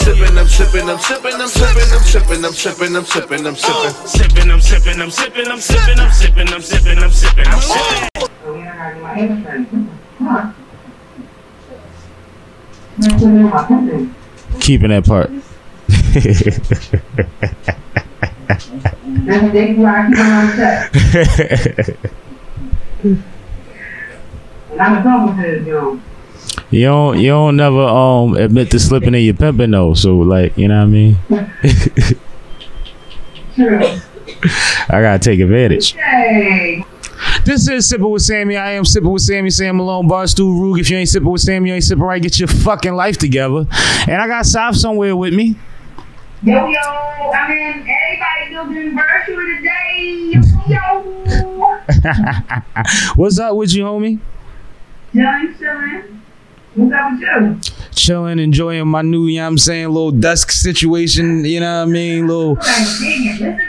sipping, I'm sipping, I'm sipping, I'm sipping, I'm sipping, I'm sipping, I'm sipping, I'm sipping. Sipping, I'm sipping, I'm sipping, I'm sipping, I'm sipping, I'm sipping, I'm sipping, I'm sipping. So we don't have my infant. Huh. That's what I'm thinking. Keeping that part. That's the day why I keep on set. And I'm a talking to, you know, You don't you don't never um admit to slipping in your pimping though. So like you know what I mean. I gotta take advantage. Hey. This is sipping with Sammie. I am sipping with Sammie. Sam Malone, Barstool Rug. If you ain't sipping with Sammie, you ain't sipping right. Get your fucking life together. And I got South somewhere with me. Yo, yo, I mean, everybody building virtual today. Yo, yo. What's up with you, homie? Chillin', chillin'. Up? Chilling, enjoying my new, you know I'm saying, little desk situation. You know what I mean? Little. It,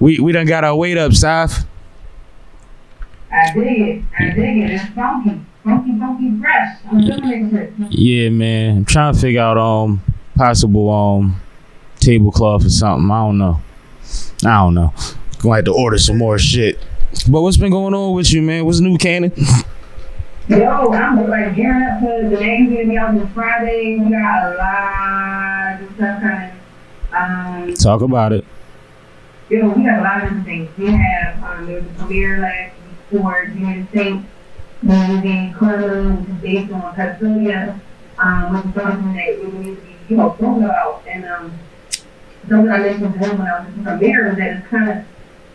We we done got our weight up, South. I dig it. I dig it. It's funky. Funky, funky, fresh. I'm doing shit. Yeah, man. I'm trying to figure out um possible um tablecloth or something. I don't know. I don't know. Gonna have to order some more shit. But what's been going on with you, man? What's new, Cannon? Yo, I'm like gearing up for the magazine to be out this Friday. We got a lot of stuff coming. Um, Talk about it. you know, we got a lot of different things. We have um, there was a premiere last week for United States magazine Club, based on Custodian, um, which is something that we need to be, you know, talking about. And um, something I mentioned to him when I was the premiere is that it's kind of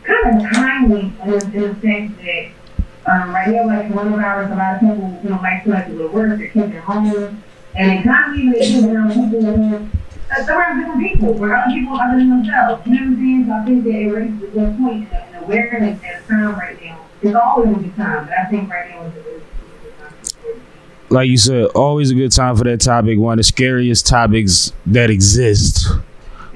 kind of timely in, the- in the sense that um, right now, like one of ours, a lot of people, you know, like to like to go to work, they're taking home, and it kind of even is around people uh, around different people, where other people other than themselves. You know what I'm saying? So I think that it raises a good point and, awareness at a time right now. It's always a good time, but I think right now is a, good. Like you said, always a good time for that topic. One of the scariest topics that exist.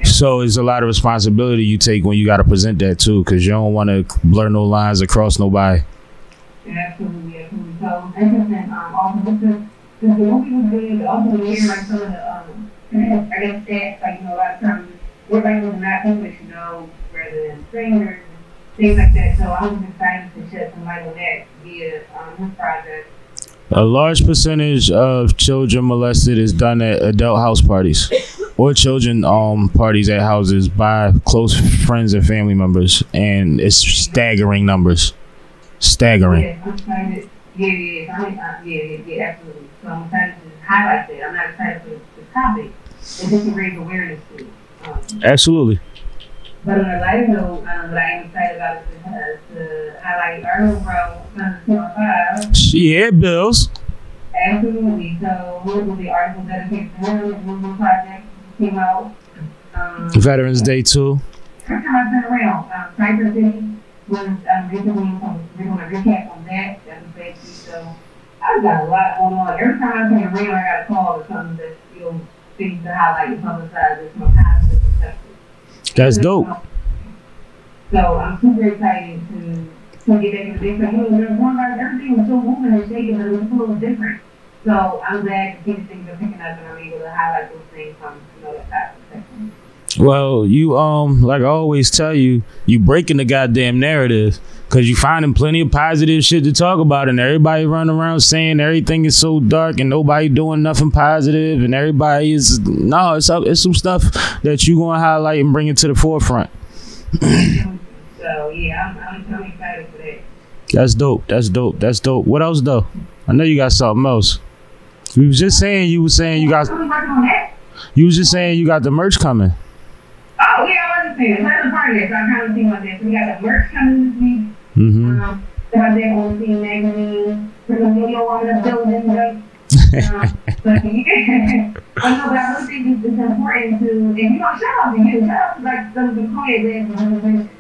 So it's a lot of responsibility you take when you got to present that too, because you don't want to blur no lines across nobody. Absolutely, absolutely. So interesting. Um, also, just the, the movie was good, but also we hear like some of the um, I guess stats like you know a lot of times we're like with not English, you know, rather than strangers and things like that. So I was excited to shed some light on that via um, this project. A large percentage of children molested is done at adult house parties or children um parties at houses by close friends and family members, and it's staggering numbers. Staggering. Yeah, I'm excited. Yeah, yeah, I mean, uh, yeah, yeah, yeah, absolutely. So I'm excited to highlight that. I'm not excited for the, the topic. It's just to raise awareness to it. Um, Absolutely. But on a lighter note, um, what I am excited about is to, uh, to highlight Sons of 205. Yeah, Bills. Absolutely. So, what was the article dedicated to him? The movie project came out. Um, Veterans Day too. First time I've been around, um, Cyber City was um, recently, we're going to recap on that. That was last. So, I've got a lot going on. Every time I turn around, I got a call or something that, know, things to highlight and publicize this from a positive perspective. That's dope. So I'm super excited to to get back into this. Like, know, there's one like everything was so moving and shaking, but it was a little different. So I'm glad to see things are picking up and I'm able to highlight those things from you know that side perspective. Well, you um, like I always tell you, you breaking the goddamn narrative because you finding plenty of positive shit to talk about, and everybody running around saying everything is so dark and nobody doing nothing positive, and everybody is no, it's up, it's some stuff that you gonna highlight and bring it to the forefront. So yeah, I'm, I'm, I'm excited for that. That's dope. That's dope. That's dope. What else though? I know you got something else. You was just saying you was saying you got I'm working on that. you was just saying you got the merch coming. Saying that's a part of that. So I kind of about that. So we got the merch coming this week. Mm-hmm. Um, about that on Scene Magazine. Put a video on the building. Right? um, but yeah, but no, but I really think it's, it's important to, and you know, shout out to you, shout out to like of the clients that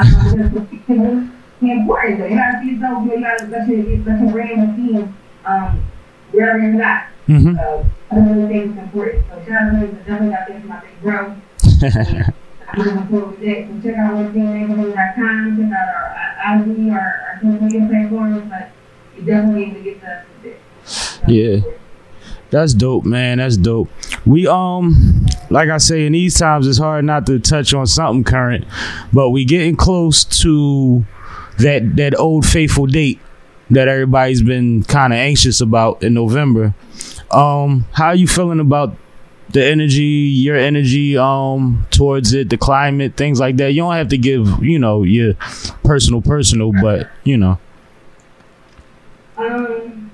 um, because it's important though. You gotta see yourself, you gotta let your, let your brand and team, um, wherever you're at. Mm-hmm. So I really think it's important. So shout out to them, definitely got this my big bro. I'm looking forward to that. So check out what'sbeingmagazine.com, check out our IG, our, our social media platforms, but you definitely need to get to us with it. Yeah. That's dope, man. That's dope. we um like I say in these times it's hard not to touch on something current, but we getting close to that that old faithful date that everybody's been kind of anxious about in November. Um, how you feeling about the energy, your energy um towards it, the climate, things like that? You don't have to give, you know, your personal personal, but you know. Um,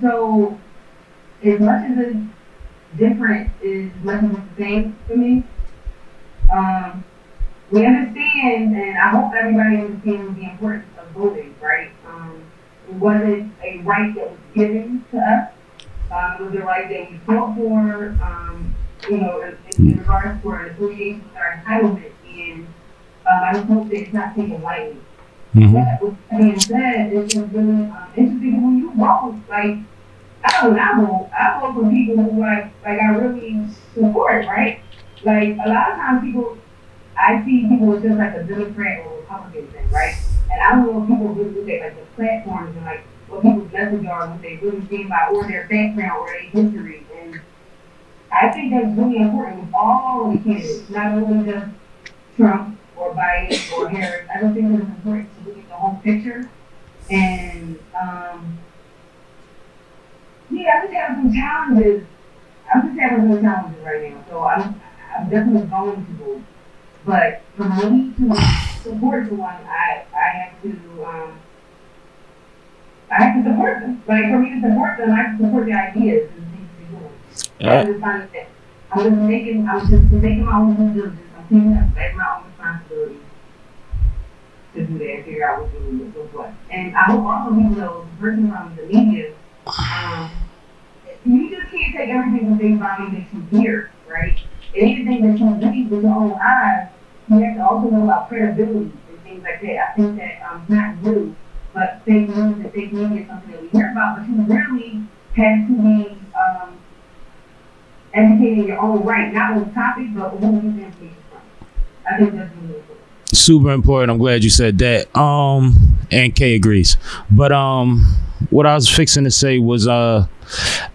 so, as much as it's different, is much as the same for me. Um, we understand, and I hope everybody understands the importance of voting, right? Um, it wasn't a right that was given to us. Um, it was a right that we fought for, um, you know, in, in regards to our association with our entitlement. And um, I just hope that it's not taken lightly. Mhm. But with that being said, it's just really um, interesting when you vote. Like, I don't know, I vote. I vote for people who like, like I really support, right? Like a lot of times people, I see people as just like a Democrat or Republican thing, right? And I don't know if people really look at like the platforms and like what people's message are, what they really stand by, or their background or their history. And I think that's really important with all the candidates, not only just Trump or Biden or Harris. I don't think it's important to look at the whole picture. And um, yeah, I'm just having some challenges. I'm just having some challenges right now. So I'm, I'm definitely going to vote. But for me to support someone, I, I have to, um, I have to support them. Like for me to support them, I have to support their ideas and things they're doing. I'm just finding that I'm just making, I'm just making my own due diligence. I'm taking up as my own responsibility to do that, and figure out what to do with what. And I hope also people know, the person from the media, um, you just can't take everything with face value that you hear, right? Anything that you read with your own eyes, you have to also know about credibility and things like that. I think that um, not new, but fake news and fake media is something that we hear about, but you really have to be um, educated your own right, not on the but who you get from. I think that's really important. super important. I'm glad you said that. Um, and Kay agrees. But um, what I was fixing to say was uh,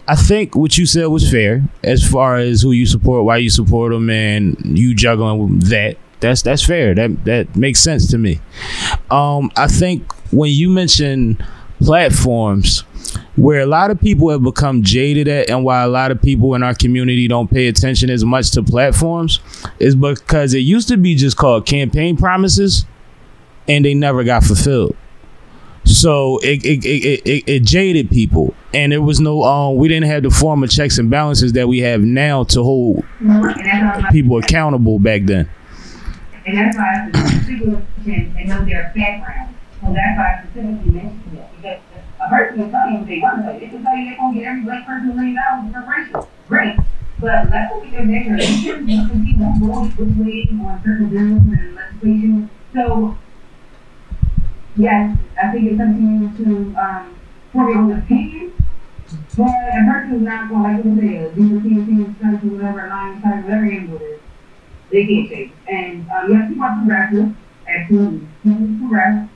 I think what you said was fair as far as who you support, why you support them, and you juggling that. That's that's fair. That that makes sense to me. Um, I think when you mention platforms where a lot of people have become jaded at and why a lot of people in our community don't pay attention as much to platforms is because it used to be just called campaign promises and they never got fulfilled so it it, it, it, it jaded people and there was no um we didn't have the form of checks and balances that we have now to hold why people accountable back then And that's why specifically mentioned and know their background. So that's why I specifically mentioned that. Because a person can tell you what they want to. They can tell you they're going to get every black person a million dollars for reparations. Great. But let's look at their can can see who's going which way on certain bills and legislation. So, yes, I think it's something to um, form your own opinion. But a person is not going, like you said, do the things, things, whatever, type, whatever do it they can't. And um, you have to keep on progressive, absolutely. Keep progressive.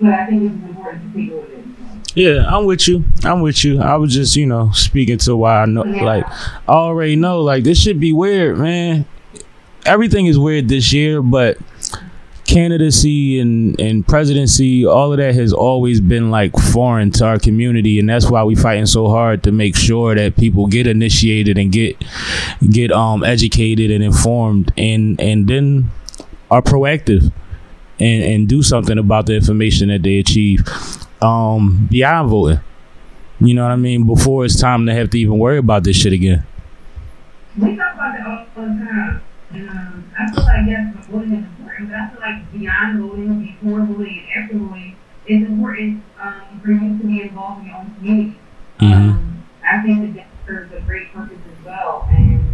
But I think it's important to take at it. yeah i'm with you i'm with you i was just you know speaking to why i know Yeah. like i already know like this should be weird man everything is weird this year but candidacy and, and presidency all of that has always been like foreign to our community and that's why we're fighting so hard to make sure that people get initiated and get get um educated and informed and and then are proactive and and do something about the information that they achieve. Um beyond voting. You know what i mean? Before it's time to have to even worry about this shit again. We talk about all the time. And um, I feel like, yes, voting but I feel like beyond voting, before voting, and after voting, it's important um, for you to be involved in your own community. Mhm. Um, I think that that serves a great purpose as well. And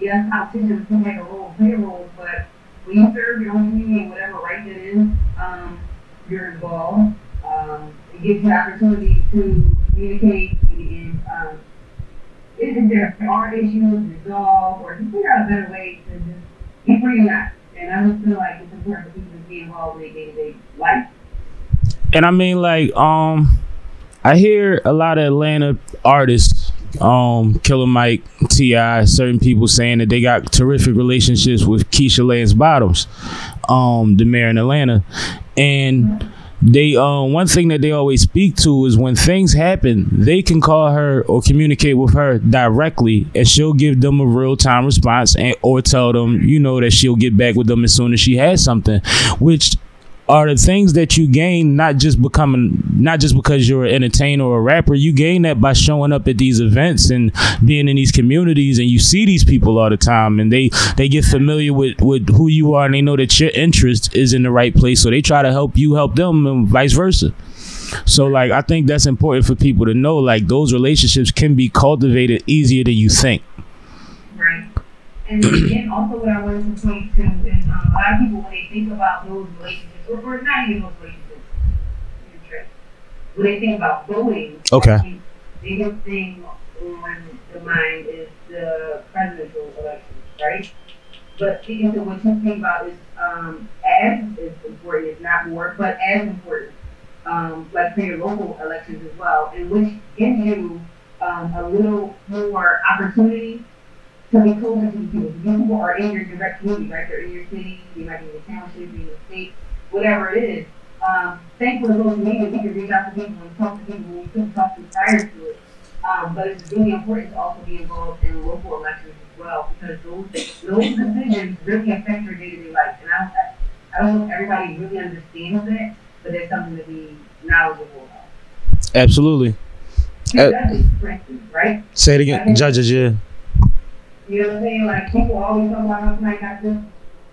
yes, politicians do make a role, play a role, but when you serve your own community, in whatever right that is, um, you're involved. Um, it gives you the opportunity to communicate and um, if there are issues resolved or to figure out a better way to just be free or not. And I just feel like it's important for people to be involved in their day-to-day life. and I mean like um I hear a lot of Atlanta artists um, Killer Mike, T.I., certain people saying that they got terrific relationships with Keisha Lance Bottoms, um, the mayor in Atlanta, and they um one thing that they always speak to is when things happen they can call her or communicate with her directly and she'll give them a real time response and or tell them you know that she'll get back with them as soon as she has something which are the things that you gain not just becoming not just because you're an entertainer or a rapper you gain that by showing up at these events and being in these communities and you see these people all the time and they they get familiar with with who you are and they know that your interest is in the right place. So they try to help you help them and vice versa. So like i think that's important for people to know like those relationships can be cultivated easier than you think. Right. And then also what I wanted to point to is um, a lot of people when they think about those relationships, or not even trick. when they think about voting, Okay. The biggest thing on the mind is the presidential elections, right? But speaking to what you think about is um, as is important, if not more, but as important, um, like for your local elections as well, and which gives you um, a little more opportunity to be closer to the people. The people are in your direct community, right? They're in your city, they might be in the township, in the state, whatever it is. Um, thankfully, media, we can reach out to people and talk to people who we couldn't talk to prior to it. Um, but it's really important to also be involved in local elections as well because those those decisions really affect your day to day life. And I don't, I don't know if everybody really understands that, but there's something to be knowledgeable about. absolutely Uh, Judges, for instance, right? say it again judges yeah You know what I'm saying? Like people always talk about how somebody got this,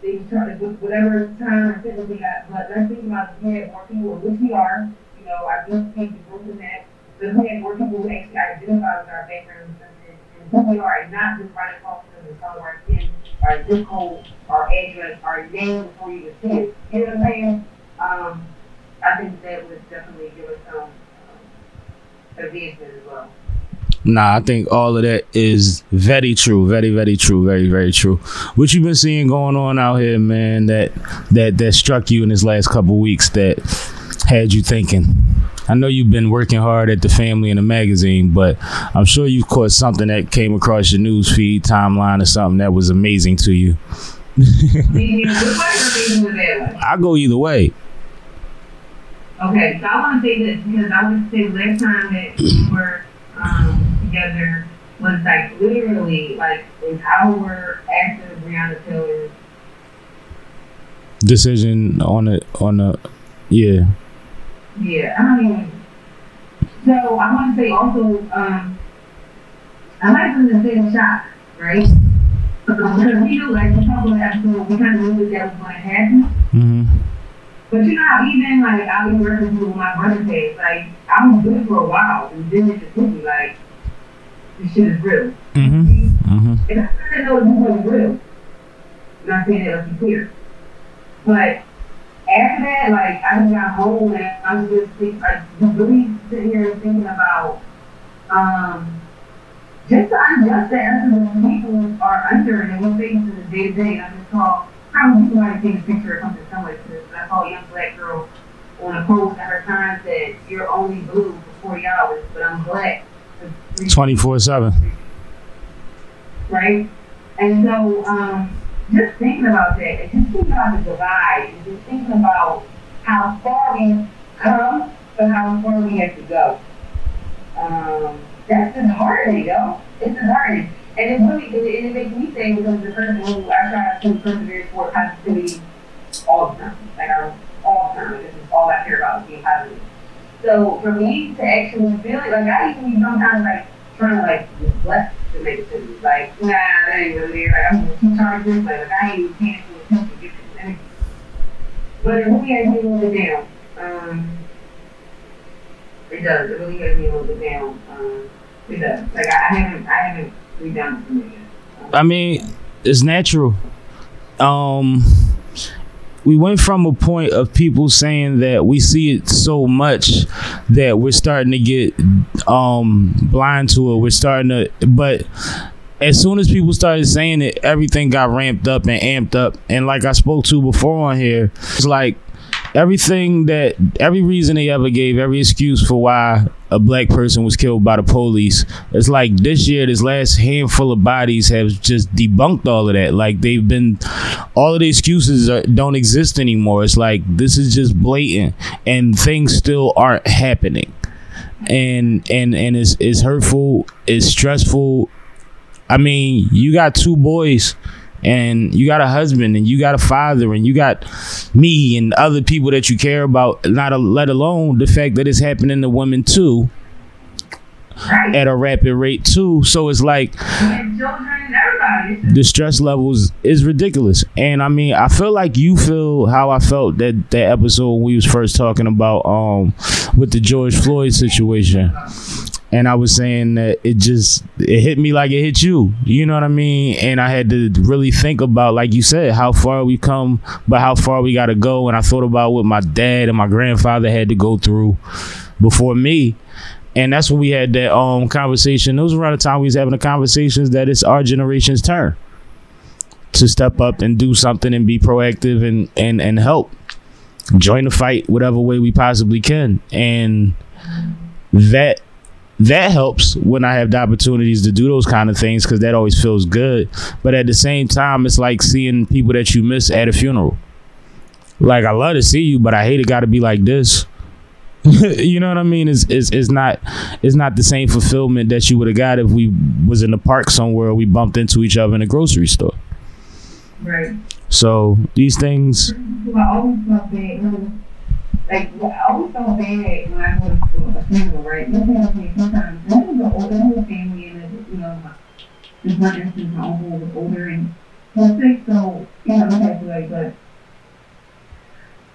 they try to with whatever time or fitness they got. But let's think about if we had more which we are. You know, I just the growth in that. Had more people who actually identify with our backgrounds and, and who we are, and not just right across the color of our skin, our zip code, our address, our name before you even see it. You know what I'm saying? Um, I think that would definitely give us some um, advancement as well. Nah, I think all of that is very true, very, very true, very, very true. What you've been seeing going on out here, man? That that that struck you in this last couple weeks that had you thinking. I know you've been working hard at the family and the magazine, but I'm sure you've caught something that came across your news feed timeline or something that was amazing to you. Maybe a good way or maybe a bad way. I go either way. Okay, so I want to say that because I want to say the last time that we were um, together was like literally like an hour after Breonna Taylor. Decision on it on the yeah. Yeah, I don't. So I want to say also, um, I like say the shock, right? Because we knew like a couple of episodes, we kind of knew that was going to happen. hmm But you know how even like I was working with my brother said, like I was good for a while and then it just hit me like this shit is real. hmm hmm And I didn't know this was real. I'm not saying that let's be clear. But after that, like I just got home and I was just think, like just really sitting here thinking about um just the unjust that us people are under and we're facing in the day to day. And I just saw probably somebody take a picture or something somewhere to this. but I saw a young black girl on a post at her time said, You're only blue for forty hours, but I'm black Twenty four seven. right? And so, um, just thinking about that, and just thinking about the divide, and just thinking about how far we've come, but how far we have to go. Um, that's disheartening, yo. It's disheartening. And it really, it, it makes me say, because the person who I try to persevere for positivity all the time. Like, I, all the time. This is all I care about, being positive. So, for me to actually feel it, like, I even sometimes, like, trying to, like, deflect the negativity. Like, nah, that ain't really there. Like, I'm keep trying to this, like, I ain't even paying attention to get this energy. But it really has me a little bit down. Um, it does. It really has me a little bit down. Um, it does. Like, I, I haven't, I haven't I mean, it's natural. Um, we went from a point of people saying that we see it so much that we're starting to get um blind to it. We're starting to, but as soon as people started saying it, everything got ramped up and amped up. And like I spoke to before on here, it's like everything that every reason they ever gave, every excuse for why a black person was killed by the police. It's like this year, this last handful of bodies have just debunked all of that. Like they've been, all of the excuses are, don't exist anymore. It's like this is just blatant, and things still aren't happening, and and and it's it's hurtful, it's stressful. I mean, you got two boys and you got a husband and you got a father and you got me and other people that you care about not a, let alone the fact that it's happening to women too at a rapid rate too. So it's like And children and everybody. It's just, the stress levels is ridiculous. And i mean i feel like you feel how i felt that that episode we was first talking about um with the george floyd situation and I was saying that it just it hit me like it hit you. You know what I mean? And I had to really think about, like you said, how far we come, but how far we got to go. And I thought about what my dad and my grandfather had to go through before me. And that's when we had that um conversation. It was around the time we was having the conversations that it's our generation's turn to step up and do something and be proactive and and and help join the fight whatever way we possibly can. And that that helps when I have the opportunities to do those kind of things because that always feels good. But at the same time, it's like seeing people that you miss at a funeral. Like I love to see you, but I hate it got to be like this. you know what I mean? It's, it's it's not it's not the same fulfillment that you would have got if we was in the park somewhere we bumped into each other in a grocery store. right. So these things, Like, I always felt bad when I to a funeral, right? Let's say, okay, sometimes, this is the older whole family, and, you know, my, this one instance, my uncle was older, and so sick, so, you know, okay, so like, but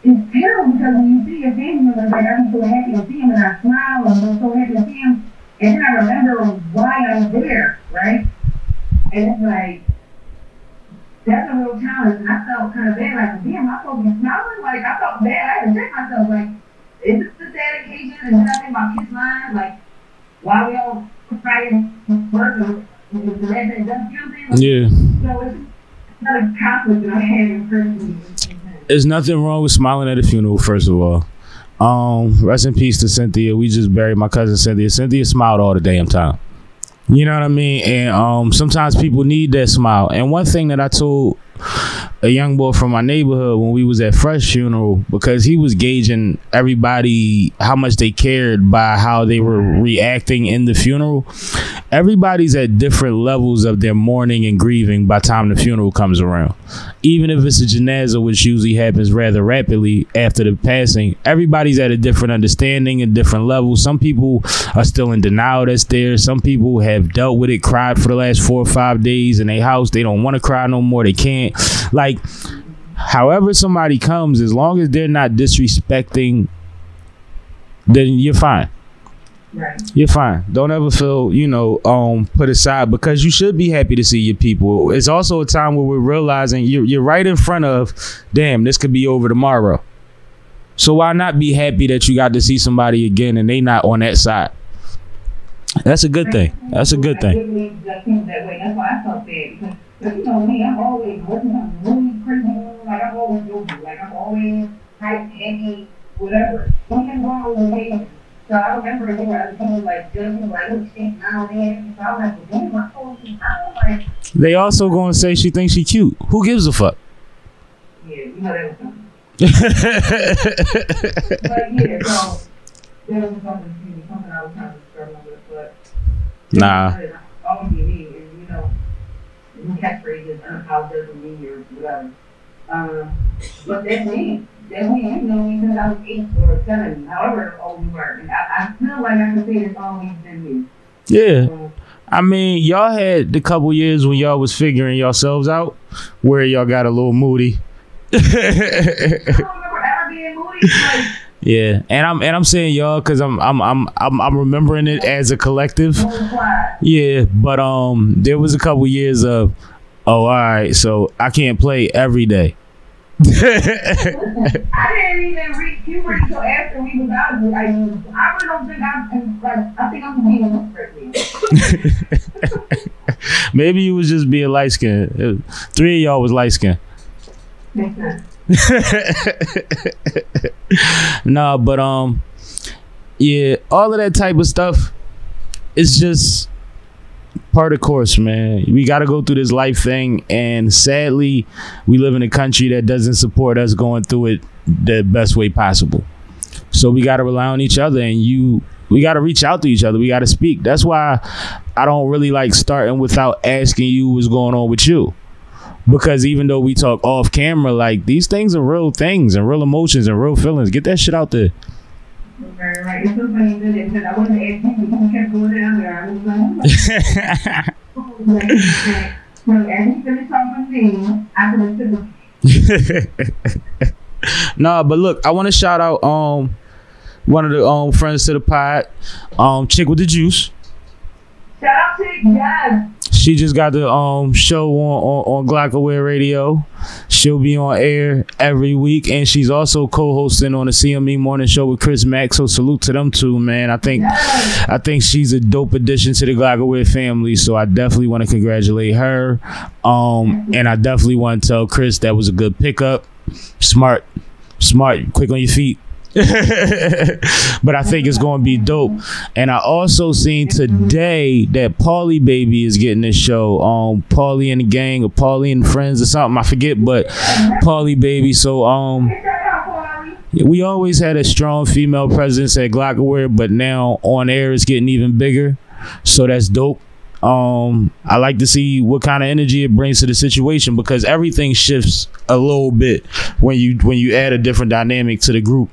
it's terrible because when you see your family members, like, I'm so happy to see him, and I smile, and I'm so happy to see him, and then I remember why I was there, right? And it's like, that's a real challenge, and I felt kind of bad, like, damn, I'm supposed to be smiling, like, I felt bad, I had to check myself, like, is this a sad occasion, and then I think about kids' lines, like, why we all crying and working, is the red that does feel like, yeah. so it's not a conflict that I have in personally. There's nothing wrong with smiling at a funeral, first of all. Um, rest in peace to Cynthia. We just buried my cousin Cynthia. Cynthia smiled all the damn time. You know what I mean? And um, sometimes people need that smile. And one thing that I told a young boy from my neighborhood when we was at Fresh funeral because he was gauging everybody how much they cared by how they were reacting in the funeral. Everybody's at different levels of their mourning and grieving by time the funeral comes around. Even if it's a janaza, which usually happens rather rapidly after the passing, everybody's at a different understanding and different level. Some people are still in denial that's there. Some people have dealt with it, cried for the last four or five days in their house. They don't want to cry no more. They can't. Like, however somebody comes, as long as they're not disrespecting, then you're fine. Right. You're fine. Don't ever feel, you know, um, put aside because you should be happy to see your people. It's also a time where we're realizing you're you're right in front of, damn, this could be over tomorrow. So why not be happy that you got to see somebody again and they not on that side? That's a good thing. That's a good thing. Really just think that way. That's why I felt bad because, but you know me, I'm always working on really crazy. Like I'm always joking. Like I'm always hype, happy, whatever. Don't wrong with me. So I remember there were other people like judging, like, look, she's now there. So I was like, damn, I'm supposed to. I was like, They also gonna say she thinks she cute. Who gives a fuck? yeah, you know that was something. But yeah, so there was something, something I was trying to struggle with, but. Nah. Always be me, and you know, the catchphrase is unapologetically me or whatever. Um, but that's me. That's me. You know me since I was eight or seven, however old you were. And I, I feel like I can say it's always been me. Yeah. Um, I mean, y'all had the couple years when y'all was figuring yourselves out, where y'all got a little moody. I don't remember ever being moody. Like, Yeah, and I'm and I'm saying y'all because I'm I'm I'm I'm I'm remembering it as a collective. Yeah, but um, there was a couple years of, oh, all right, so I can't play every day. Listen, I didn't even reach puberty until after we was out of it. I, I really don't think I'm, like, I think I'm being. Maybe you was just being light skinned. Three of y'all was light skinned. Nah, but um, yeah, all of that type of stuff. It's just part of course, man. We got to go through this life thing, and sadly, we live in a country that doesn't support us going through it the best way possible. So we got to rely on each other, and you. We got to reach out to each other. We got to speak. That's why I don't really like starting without asking you what's going on with you because even though we talk off camera, like these things are real things and real emotions and real feelings. Get that shit out there. Nah, but look, I want to shout out um one of the um friends to the pod, um chick with the juice. Shout out to yes. She just got the um show on on, on Glocawear Radio. She'll be on air every week, and she's also co-hosting on the CME Morning Show with Chris Mack. So salute to them too, man. I think I think she's a dope addition to the Glocawear family. So I definitely want to congratulate her. Um, and I definitely want to tell Chris that was a good pickup. Smart, smart, quick on your feet. but I think it's going to be dope. And I also seen today that Paulie Baby is getting this show. Um, Paulie and the gang or Paulie and friends or something. I forget, but Paulie Baby. So um, we always had a strong female presence at Glocawear, but now on air it's getting even bigger. So that's dope. Um, I like to see what kind of energy it brings to the situation because everything shifts a little bit when you when you add a different dynamic to the group.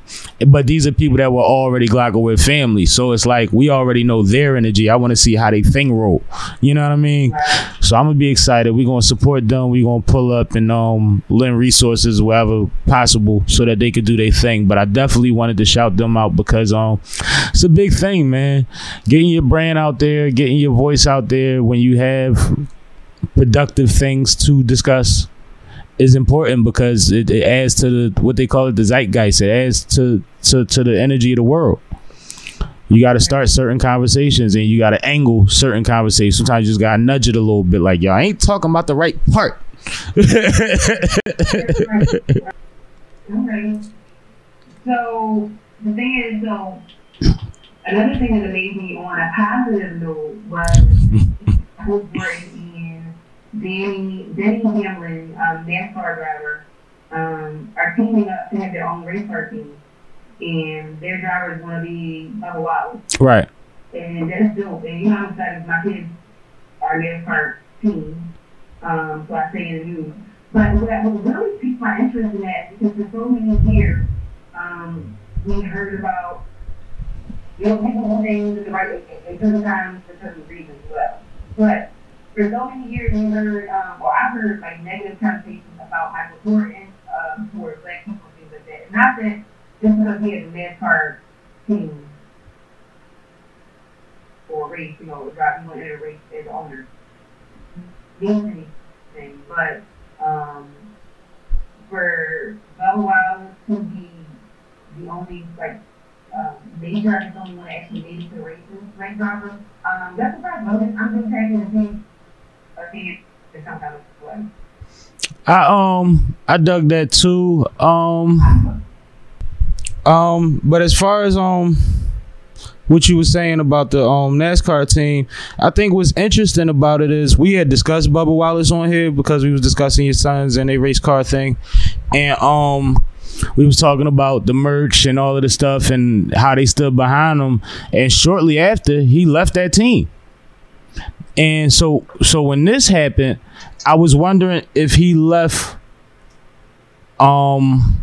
But these are people that were already Glocawear family, so it's like we already know their energy. I want to see how they thing roll. You know what I mean? So I'm gonna be excited. We're gonna support them. We're gonna pull up and um lend resources wherever possible so that they could do their thing. But I definitely wanted to shout them out because um it's a big thing, man. Getting your brand out there, getting your voice out there when you have productive things to discuss is important because it, it adds to the what they call it the zeitgeist. It adds to to, to the energy of the world. You got to start certain conversations and you got to angle certain conversations. Sometimes you just got to nudge it a little bit. Like, I ain't talking about the right part. Okay. So the thing is, so another thing that amazed me on a positive note was was in Danny Denny Hamlin, um, NASCAR driver, um, are teaming up to have their own race car team, and their driver is going to be Bubba Wallace, right. and that's dope. And you know, I'm excited. My kids are NASCAR team, um, so I say in the news. But what, what really piqued my interest in that because for so many years, um, we heard about you know people do things in the right way, and sometimes for certain reasons as well. But for so many years, we heard, um, well, I heard like negative conversations about Michael Jordan um, towards black people, things like that. Not that just because he had a NASCAR team or race, you know, he went in a race as owner, means anything, but um, for Bubba Wallace to be the only like um, major, I don't want to actually it to the races, rank driver. Um, that's fact. I'm just, I'm just taking a team to some kind of way. I um I dug that too. Um um but as far as um what you were saying about the um NASCAR team, I think what's interesting about it is we had discussed Bubba Wallace on here because we was discussing his sons and a race car thing. And um we was talking about the merch and all of the stuff and how they stood behind him. And shortly after, he left that team. And so so when this happened, I was wondering if he left um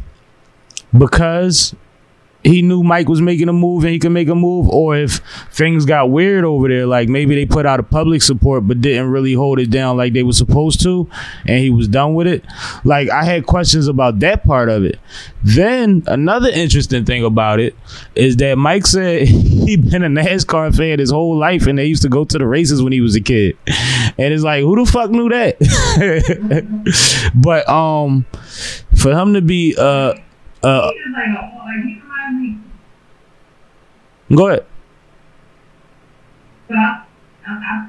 because he knew Mike was making a move and he could make a move, or if things got weird over there, like maybe they put out a public support but didn't really hold it down like they were supposed to, and he was done with it. Like I had questions about that part of it. Then another interesting thing about it is that Mike said he'd been a NASCAR fan his whole life, and they used to go to the races when he was a kid. And it's like, who the fuck knew that? but um, for him to be uh uh, He was like, a, like he reminds me. Go ahead. So I, I,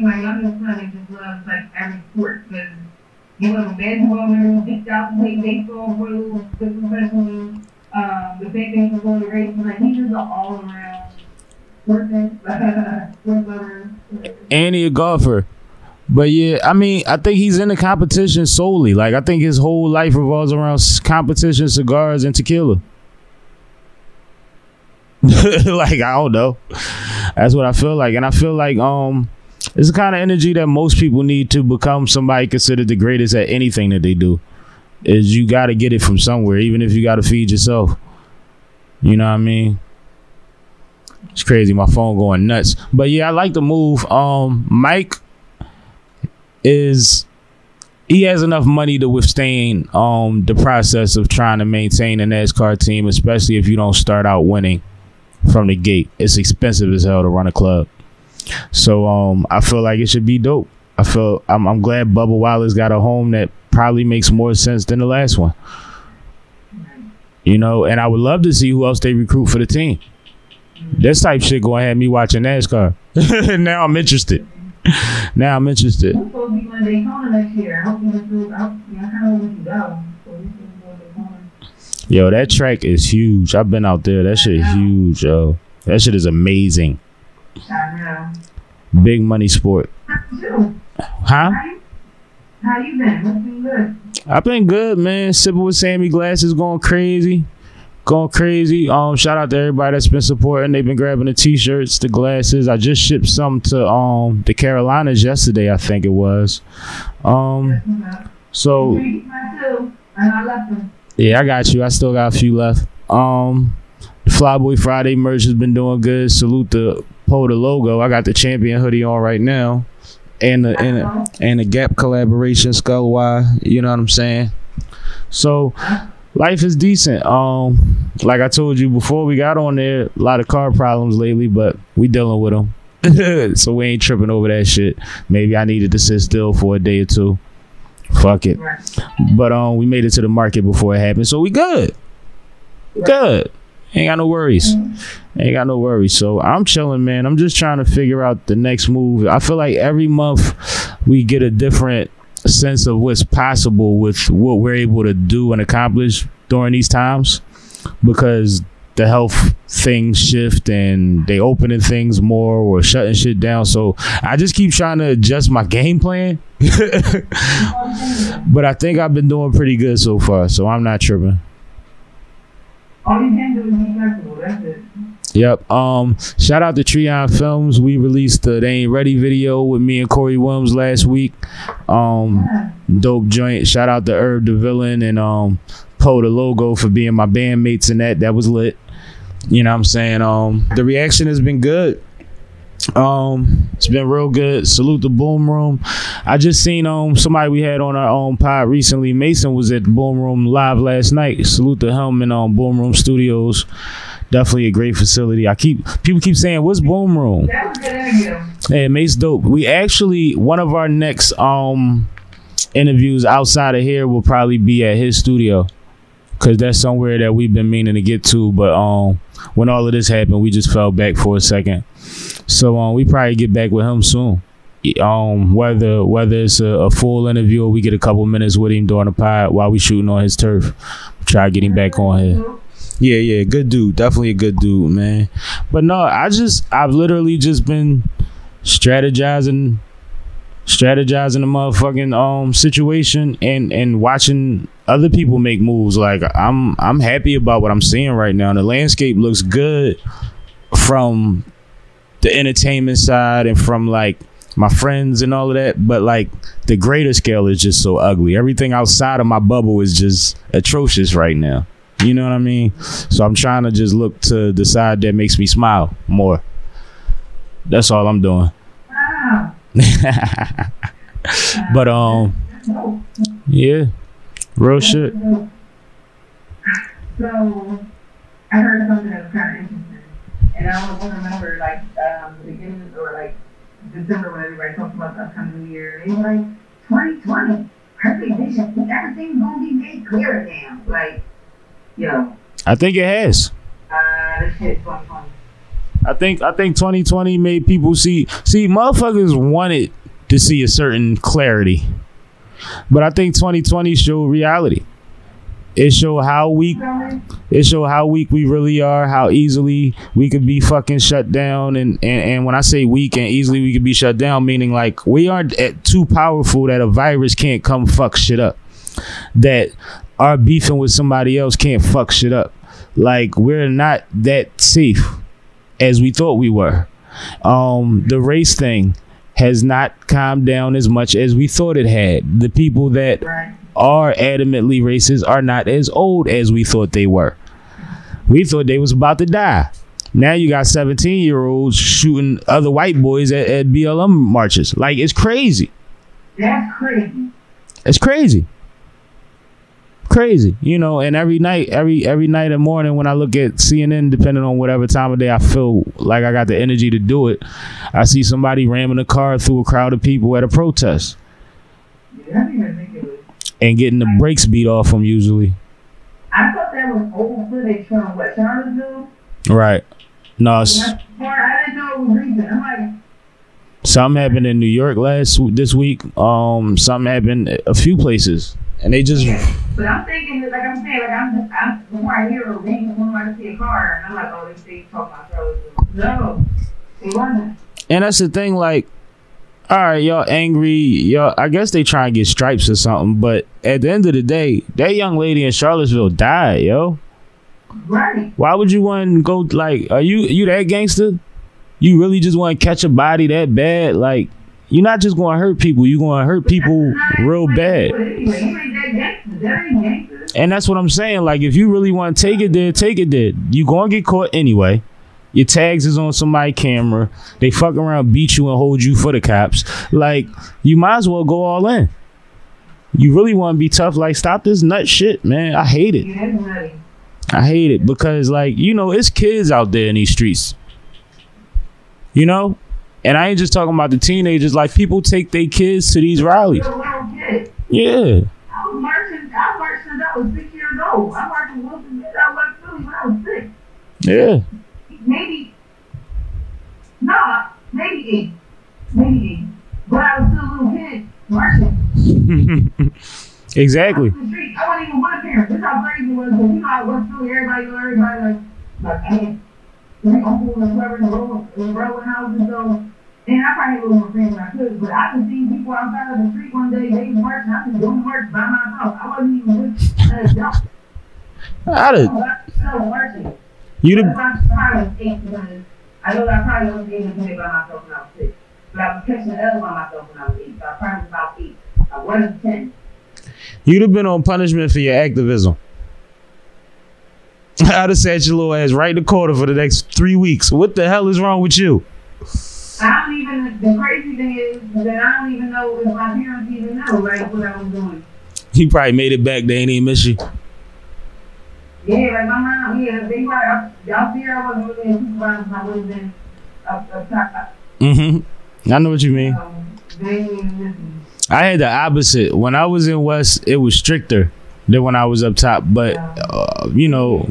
my youngest son. Just loves like every sport because was a basketball player, picked out to play baseball for the professionally. Um, the fact that he was going to race, like he's just all around person, sports lover. and he a golfer. But yeah, I mean, I think he's in the competition solely. Like, I think his whole life revolves around competition, cigars, and tequila. like, I don't know. That's what I feel like, and I feel like um, it's the kind of energy that most people need to become somebody considered the greatest at anything that they do. Is you got to get it from somewhere, even if you got to feed yourself. You know what I mean? It's crazy. My phone going nuts. But yeah, I like the move. Um, Mike is he has enough money to withstand um the process of trying to maintain a NASCAR team, especially if you don't start out winning from the gate. It's expensive as hell to run a club. So um I feel like it should be dope. I feel I'm I'm glad Bubba Wallace got a home that probably makes more sense than the last one. You know, and I would love to see who else they recruit for the team. This type shit gonna have me watching NASCAR. now I'm interested. Now I'm interested. Yo, that track is huge. I've been out there. That shit is huge, yo. That shit is amazing. Big money sport. Huh? How you, been? What's been good? I've been good, man. Sipping with Sammie Glasses going crazy. Going crazy. Um, shout out to everybody that's been supporting. They've been grabbing the t-shirts, the glasses. I just shipped some to um the Carolinas yesterday, I think it was. Um, so. And I left them. Yeah, I got you. I still got a few left. Um, the Flyboy Friday merch has been doing good. Salute the the logo. I got the champion hoodie on right now, and the and the, and the Gap collaboration Skull Y. You know what I'm saying? So life is decent. Um, like I told you before we got on there, a lot of car problems lately, but we dealing with them. so we ain't tripping over that shit. Maybe I needed to sit still for a day or two. Fuck it. Right. But um, we made it to the market before it happened, so we good. Good. Ain't got no worries. Ain't got no worries. So I'm chilling, man. I'm just trying to figure out the next move. I feel like every month we get a different sense of what's possible with what we're able to do and accomplish during these times because the health things shift and they opening things more or shutting shit down. So I just keep trying to adjust my game plan. but I think I've been doing pretty good so far, so I'm not tripping. All you can do is. That's it. Yep. Um. Shout out to Treon Films. We released the "They Ain't Ready" video with me and Corey Williams last week. Um, dope joint. Shout out to Herb the Villain and um Poe the Logo for being my bandmates and that. That was lit. You know what I'm saying? Um, the reaction has been good. Um, it's been real good. Salute the Boom Room. I just seen um somebody we had on our own pod recently. Mason was at the Boom Room live last night. Salute to him and um Boom Room Studios. Definitely a great facility. I keep people keep saying, "What's Boom Room?" Hey, Mace dope. We actually one of our next um interviews outside of here will probably be at his studio because that's somewhere that we've been meaning to get to. But um, when all of this happened, we just fell back for a second. So um, we probably get back with him soon. Um, whether whether it's a, a full interview or we get a couple minutes with him during the pod while we shooting on his turf, try to get him back on here. Yeah, yeah, good dude. Definitely a good dude, man. But no, I just I've literally just been strategizing strategizing the motherfucking um situation and and watching other people make moves. Like I'm I'm happy about what I'm seeing right now. The landscape looks good from the entertainment side and from like my friends and all of that, but like the greater scale is just so ugly. Everything outside of my bubble is just atrocious right now. You know what I mean? So I'm trying to just look to the side that makes me smile more. That's all I'm doing. Wow. But um, yeah, real shit. So, I heard something that was kind of interesting, and I don't remember like um, the beginning or like December when everybody talked about the upcoming new year. They were like, 2020, perfect vision, everything's gonna be made clear now. Like, yo, I think it has. uh, this shit's 2020. I think I think 2020 made people see see motherfuckers wanted to see a certain clarity. But I think 2020 showed reality. It showed how weak it showed how weak we really are, how easily we could be fucking shut down and, and, and when I say weak and easily we could be shut down, meaning like we aren't too powerful that a virus can't come fuck shit up. That our beefing with somebody else can't fuck shit up. Like we're not that safe as we thought we were. Um, the race thing has not calmed down as much as we thought it had. The people that Right. are adamantly racist are not as old as we thought they were. We thought they was about to die. Now you got 17 year olds shooting other white boys at, at BLM marches. Like it's crazy. That's crazy. It's crazy. Crazy. You know, and every night, every every night and morning when I look at CNN, depending on whatever time of day I feel like I got the energy to do it, I see somebody ramming a car through a crowd of people at a protest Yeah, that's ridiculous. and getting the brakes beat off them usually. I thought that was old footage from what Charlottesville. Right. No, it's, I didn't know it was recent. I'm like, Something happened in New York last this week. Um, something happened a few places, and they just but I'm thinking that, like I'm saying, like I'm just, I'm before I hear a ring, before I see a car, and I'm like, oh, they say talk about Charlottesville. No, it wasn't. and that's the thing. Like, all right, y'all angry, y'all. I guess they try and get stripes or something, but at the end of the day, that young lady in Charlottesville died, yo. Right. Why would you want to go? Like, are you you that gangster? You really just want to catch a body that bad? Like, you're not just going to hurt people. You're going to hurt people real bad. And that's what I'm saying. Like, if you really want to take it there, take it there. You're gonna get caught anyway. Your tags is on somebody's camera. They fuck around, beat you, and hold you for the cops. Like, you might as well go all in. You really want to be tough? Like, stop this nut shit, man. I hate it. I hate it because, like, you know, it's kids out there in these streets. You know, and I ain't just talking about the teenagers. Like, people take their kids to these rallies. You're a little kid. Yeah, I was marching. I marched since I was six years old. I marched in Wilson. I left Philly when I was six. yeah. maybe no, maybe eight, maybe eight. But I was still a little kid marching exactly. up the street. I wasn't even a parent. This how crazy it was. But you know how West Philly, everybody everybody like like I had three uncles and whoever in the row in the row houses so. And I probably had a little more friends than I could, but I just seen people outside of the street one day, they was marching. I going to march by myself. I wasn't even with uh, adult. I'd have, I was still marching. you'd have, I probably was eight I know that I probably wasn't able to do it by myself when I was six. But I was catching the L by myself when I was eight. So I probably was about eight. I wasn't ten. You'd have been on punishment for your activism. I'd have sat your little ass right in the corner for the next three weeks. What the hell is wrong with you? I don't even, the crazy thing is that I don't even know if my parents even know, like, what I was doing. You probably made it back. They ain't even miss you. Yeah, like my mom, yeah, they were up, out there, I wasn't really a supervisor, I wasn't been up, up top. up, Mm-hmm. I know what you mean. Um, they didn't even listen. I had the opposite. When I was in West, it was stricter than when I was up top. But uh, you know,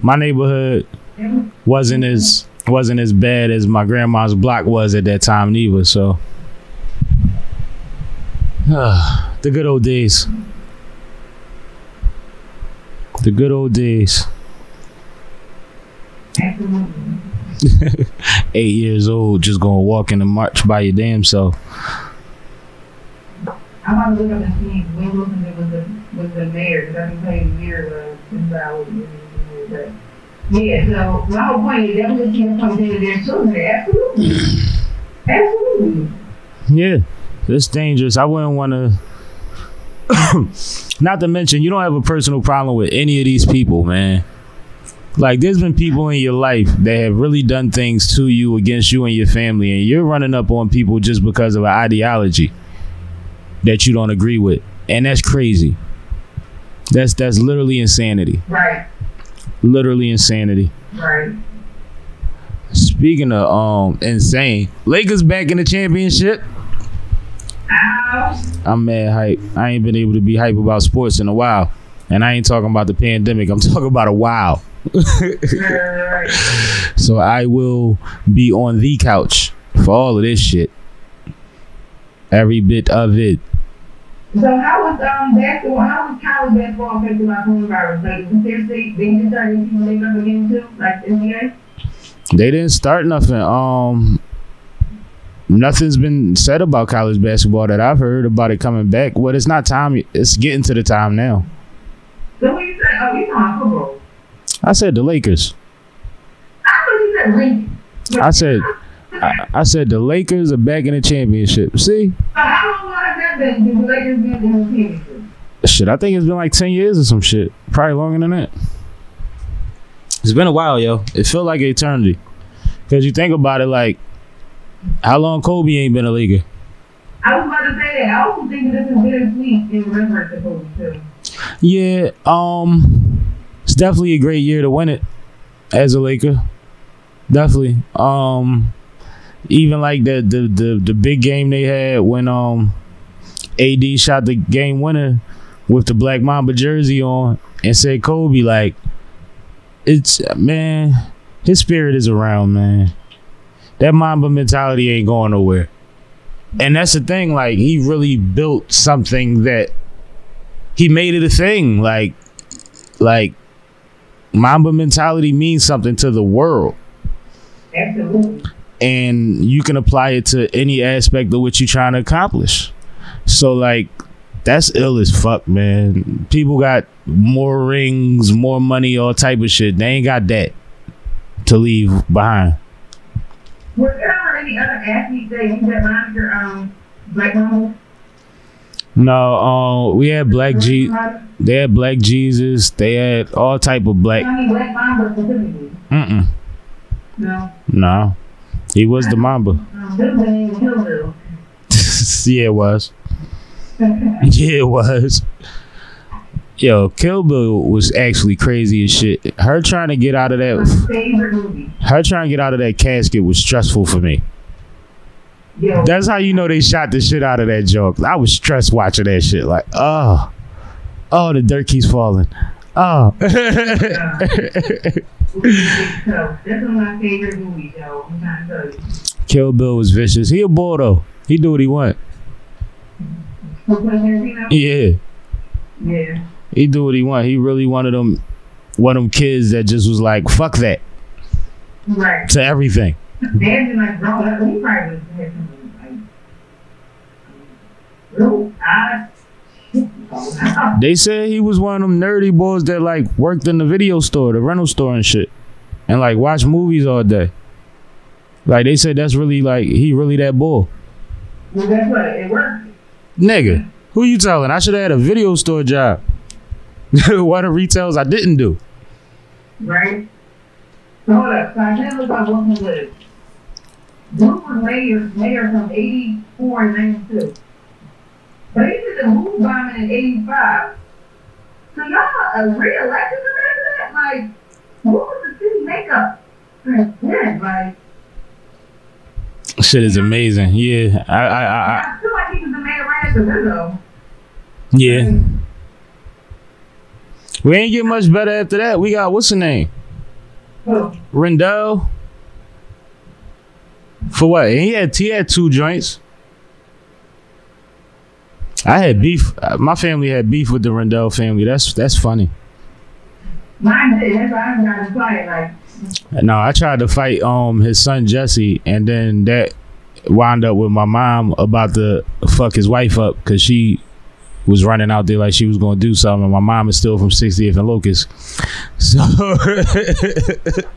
my neighborhood was, wasn't as wasn't as bad as my grandma's block was at that time neither. So, the good old days. The good old days. Eight years old, just gonna walk in the march by your damn self. About to look up and see when Wilson was the was the mayor because I can tell you the year was since I was in the. But yeah, so my whole point is that was just a point to their children. Absolutely, absolutely. Yeah, it's dangerous. I wouldn't want to. Not to mention, you don't have a personal problem with any of these people, man. Like, there's been people in your life that have really done things to you against you and your family, and you're running up on people just because of an ideology that you don't agree with, and that's crazy. That's that's literally insanity. Right, Literally insanity. right. Speaking of um insane, Lakers back in the championship. Ow. I'm mad hype. I ain't been able to be hype about sports in a while. And I ain't talking about the pandemic. I'm talking about a while. Right. So I will be on the couch for all of this shit. Every bit of it. So how was um basketball? How was college basketball affected by coronavirus? Like, state they just started people they up again too, like the NBA? They didn't start nothing. Um, nothing's been said about college basketball that I've heard about it coming back. Well, it's not time. It's getting to the time now. So what you said? Oh, you talking football? I said the Lakers. I thought you said Lincoln. I said, I, I said the Lakers are back in the championship. See, So how long has that been? Since the Lakers been in the championship? shit. I think it's been like ten years or some shit. Probably longer than that. It's been a while, yo. It felt like an eternity. Cause you think about it, like how long Kobe ain't been a leaguer. I was about to say that. I also think that this is bittersweet in reference to Kobe too. Yeah, um, it's definitely a great year to win it as a Laker. Definitely. Um, even like the the the, the big game they had when um AD shot the game winner with the Black Mamba jersey on and said Kobe like it's man his spirit is around man that Mamba mentality ain't going nowhere and that's the thing like he really built something that he made it a thing. Like, like Mamba mentality means something to the world, Absolutely. and you can apply it to any aspect of what you're trying to accomplish. So, like, that's ill as fuck, man. People got more rings, more money, all type of shit. They ain't got that to leave behind. Was there ever any other athletes that use that moniker, um, Black Mamba? No, um, we had Black G. They had Black Jesus. They had all type of black. Black Mamba. Mm-mm. No. No, he was the Mamba. Um, this one ain't Kill Bill. yeah, it was. Yeah, it was. Yo, Kill Bill was actually crazy as shit. Her trying to get out of that, her trying to get out of that casket was stressful for me. Yo, That's how you know they shot the shit out of that joke. I was stressed watching that shit. Like, oh, oh, the dirt keeps falling. Oh. Kill Bill was vicious. He a boy though. He do what he want. For Quentin Tarantino? Yeah, Yeah. he do what he want. He really one of them, one of them kids that just was like, fuck that Right. to everything. Dad's been like grown probably was had something like, real odd. Ah. They said he was one of them nerdy boys that like worked in the video store, the rental store and shit, and like watch movies all day. Like they said that's really like he really that boy. Well, guess what? It worked. Nigga, who you telling? I should have had a video store job. what the retails I didn't do. Right? So hold up. So I did look up lived. Goode was mayor, mayor from 84 and 92. But he did the MOVE bombing in 85. So y'all uh, re-elected after that? Like, what was the city makeup? Like, Shit is amazing. Yeah, I, I, I, I feel like he was the right after Rizzo. yeah. We ain't get much better after that. We got what's the name? So, Rendell. For what? And he had he had two joints. I had beef. My family had beef with the Rendell family. That's that's funny. mine did. That's why I got to play. Like, No, I tried to fight um his son Jesse, and then that wound up with my mom about to fuck his wife up because she was running out there like she was going to do something. And my mom is still from 60th and Locust, so because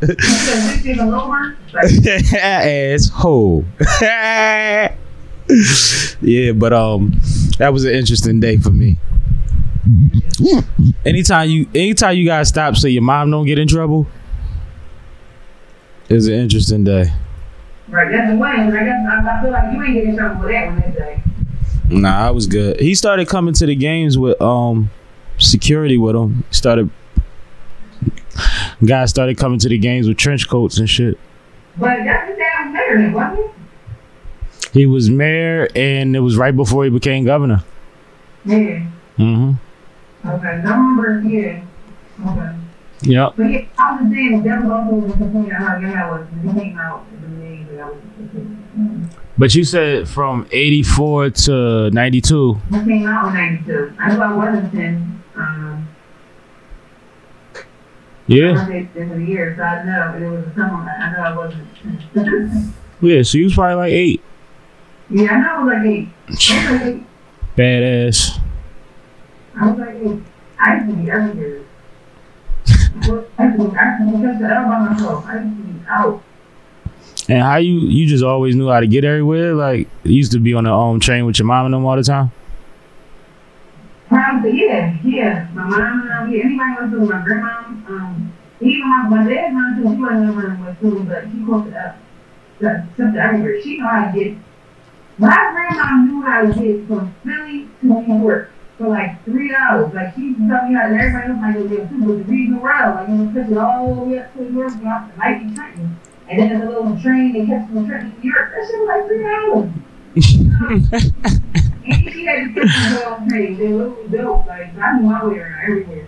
this even lower. Like, asshole. yeah, but um, that was an interesting day for me. Anytime you, anytime you guys stop so your mom don't get in trouble, it's an interesting day. right, that's the way. I guess I, I feel like you ain't getting in trouble with that one that day. Nah, I was good. He started coming to the games with um security with him. He started guys started coming to the games with trench coats and shit. But that's dad was mayor, wasn't he? He was mayor, and it was right before he became governor. Yeah. hmm Okay. Number, yeah. Okay. Yep. But yeah, I was saying that was also the complaint how young I was it came out. The name that I was. But you said from 84 to 92. It came out in '92. I knew I wasn't ten. Um, Yeah. birthday at the end the year, so I know it was a summer. I know I wasn't. Yeah, so you was probably like eight. yeah, I know I was like eight. I was like eight. Badass. I was like eight. I used to be everywhere. Well, And how you you just always knew how to get everywhere? Like you used to be on the um train with your mom and them all the time? Yeah, yeah. My mom and um, yeah, anybody was my grandma, um, even my, my dad's mom too, she wasn't never in school, but she close it up. To everywhere. She knew how to get, my grandma knew how to get from Philly to New York for like three hours. Like she used to tell me how, and everybody else might go but the reason around, like you know, push it all the way up to York, and off the night in Trenton. And then there's a little train they catch from Trenton to York. That shit was like three hours. And she had to get the. They were dope. Like I knew my way around everywhere.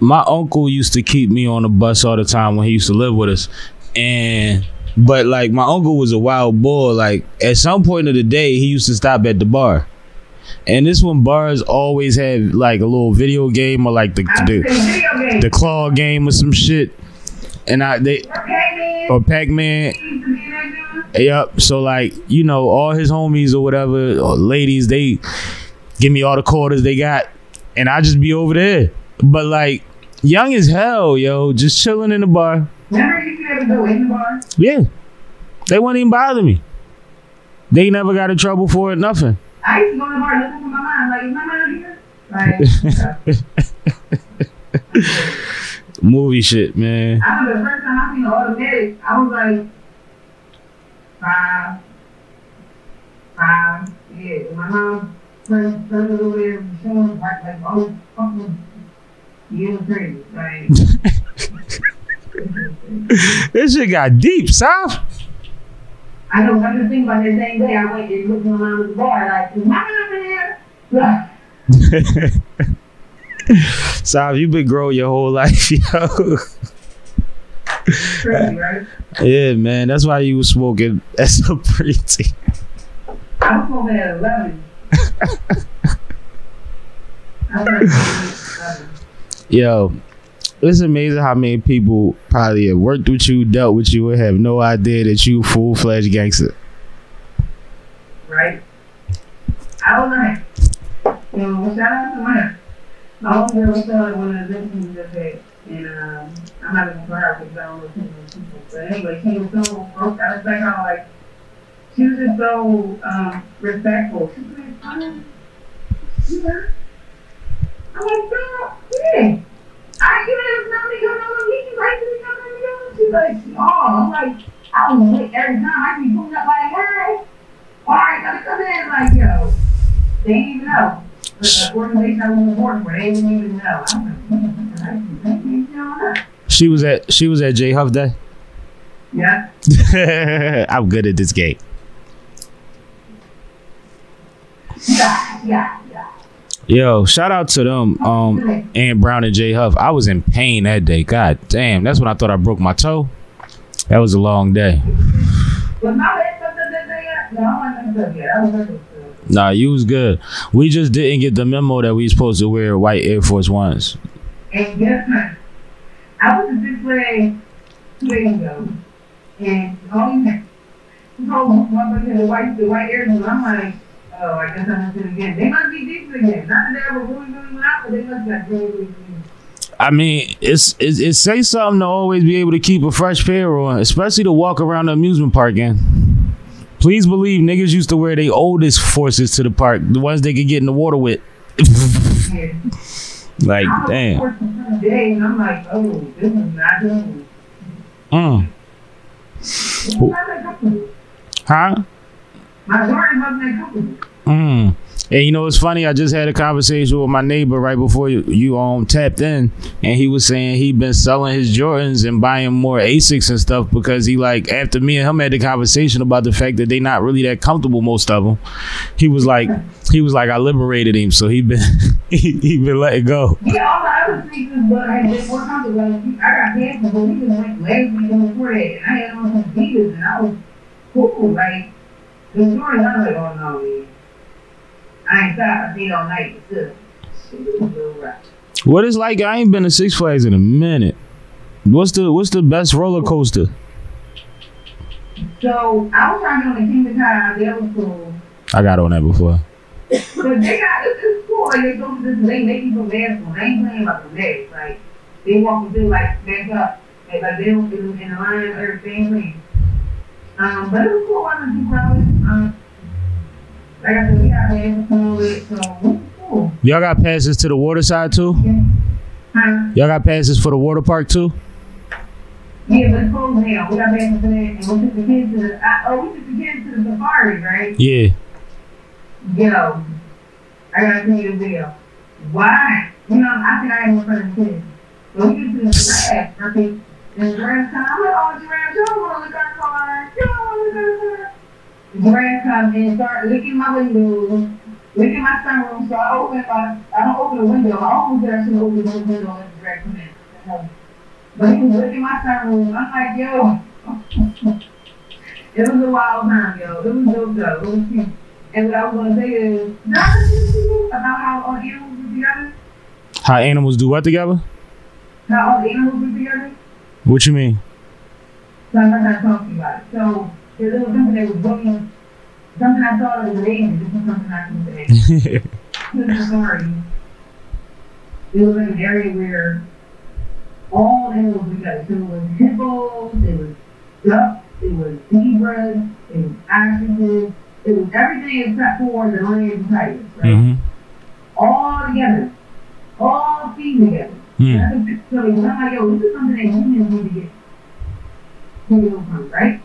My uncle used to keep me on the bus all the time when he used to live with us. And but like my uncle was a wild boy. Like at some point of the day he used to stop at the bar. And this one bars always had like a little video game or like the I the, was saying video games. the claw game or some shit. And I they or Pac Man Used to be in that dude. Yep. So like, you know, all his homies or whatever, or ladies, they give me all the quarters they got, and I just be over there. But like, young as hell, yo, just chilling in the bar. Remember you could ever go in the bar? Yeah, they wouldn't even bother me. They never got in trouble for it. Nothing. I used to go to the bar looking for my mom. Like, is my mom here? Like, Movie shit, man. I remember the first time I seen the automatic, I was like five, five. Yeah, my mom turned turned over there, showing like like all this fucking you was crazy. Like. This shit got deep, South. I know one thing about that same day I went and looked at my mom at the bar, like, is my mom in here? Yeah. South, you been growing your whole life, yo. Crazy, right? yeah, man. That's why you was smoking as so pretty. I was smoking at 11. I was at 11. Yo, it's amazing how many people probably have worked with you, dealt with you, and have no idea that you full fledged gangster. Right? I was like, you know, shout out to my, my own was telling one of the victims just said, and um, I'm not even her because I don't know too many people. But anyway, she was so broke. I was like, how like, she was just so um, respectful. She was like, oh, you know? I'm like, girl, yeah. I give it a number, you know, he can write to me, you know, she's like, oh, I'm like, I was late every time. I be pulling up like, hey, all right, gotta come in. Like, yo, they didn't even know. The organization I was working for, they didn't even know. I'm like, I ain't even know. She was at she was at J Huff Day. Yeah, I'm good at this game. yeah, yeah. Yo, shout out to them, um, Ann Brown and Jay Huff. I was in pain that day. God damn, that's when I thought I broke my toe. That was a long day. My. Nah, you was good. We just didn't get the memo that we supposed to wear white Air Force Ones. And guess what? I was this way two days ago, and all these told one person the white the white air and I'm like, oh, I guess I missed it again. They must be decent again. Not that they ever really really out, but they must have really really. I mean, it's it, it say something to always be able to keep a fresh pair on, especially to walk around the amusement park in. Please believe niggas used to wear their oldest forces to the park, the ones they could get in the water with. yeah. like, damn. working day, and I'm like, oh, this is not good. Mm. It's not that comfortable. Huh? Mm. And you know it's funny. I just had a conversation with my neighbor right before you, you um tapped in, and he was saying he'd been selling his Jordans and buying more Asics and stuff because he like after me and him had the conversation about the fact that they not really that comfortable most of them. He was like he was like I liberated him, so he been he, he been letting go. Yeah, all the other sneakers, but I had more comfortable. I got pants, but we just went last before that, I had on some sneakers, and I was cool. Like, the story, I was like. I ain't stopped. I stayed all night, but still, shit, it was real rough. What is like? I ain't been to Six Flags in a minute. What's the What's the best roller coaster? So I was trying to get on the Kingda Ka. That was cool. I got on that before. But they got this is cool. They go to this, they make feel bad for. them. They ain't playing about the legs. Like they walk through like back up. Like, like they don't get in the line or everything. Um, but it was cool. I too crowded. I to. Y'all got passes to the water side too. Huh? Y'all got passes for the water park too. Yeah, but it's cold now. We got to that, and we took the kids to the. I, oh, we took the kids to the safari, right? Yeah. Yo, I gotta tell you the video. Why? You know, I think I had more fun than kids. So we get to the giraffe, okay? And the giraffe come, I'm like, oh, giraffe, you don't wanna look at the car. You don't wanna look at the car. Giraffe comes and start licking my window, licking my sunroom. So I open my, I don't open the window. I almost did actually open the window and the giraffe come in. But he was licking my sunroom. I'm like, yo. it was a wild time, yo. It was dope, though. It was cute. And what I was gonna say is, not about how all animals were together, How animals do what together? how all animals were together. What you mean? So I'm not gonna talk to you about it. So there's a little something that was looking, something I thought was amazing. This is something I can say. A story. It was an area where all animals were. So it was hippos, it was ducks, it was zebras, it was ostriches, it was everything except for the lions and tigers, right? hmm all together, all feeding together. Big story. I'm like, yo, this is something that humans need to get from, right?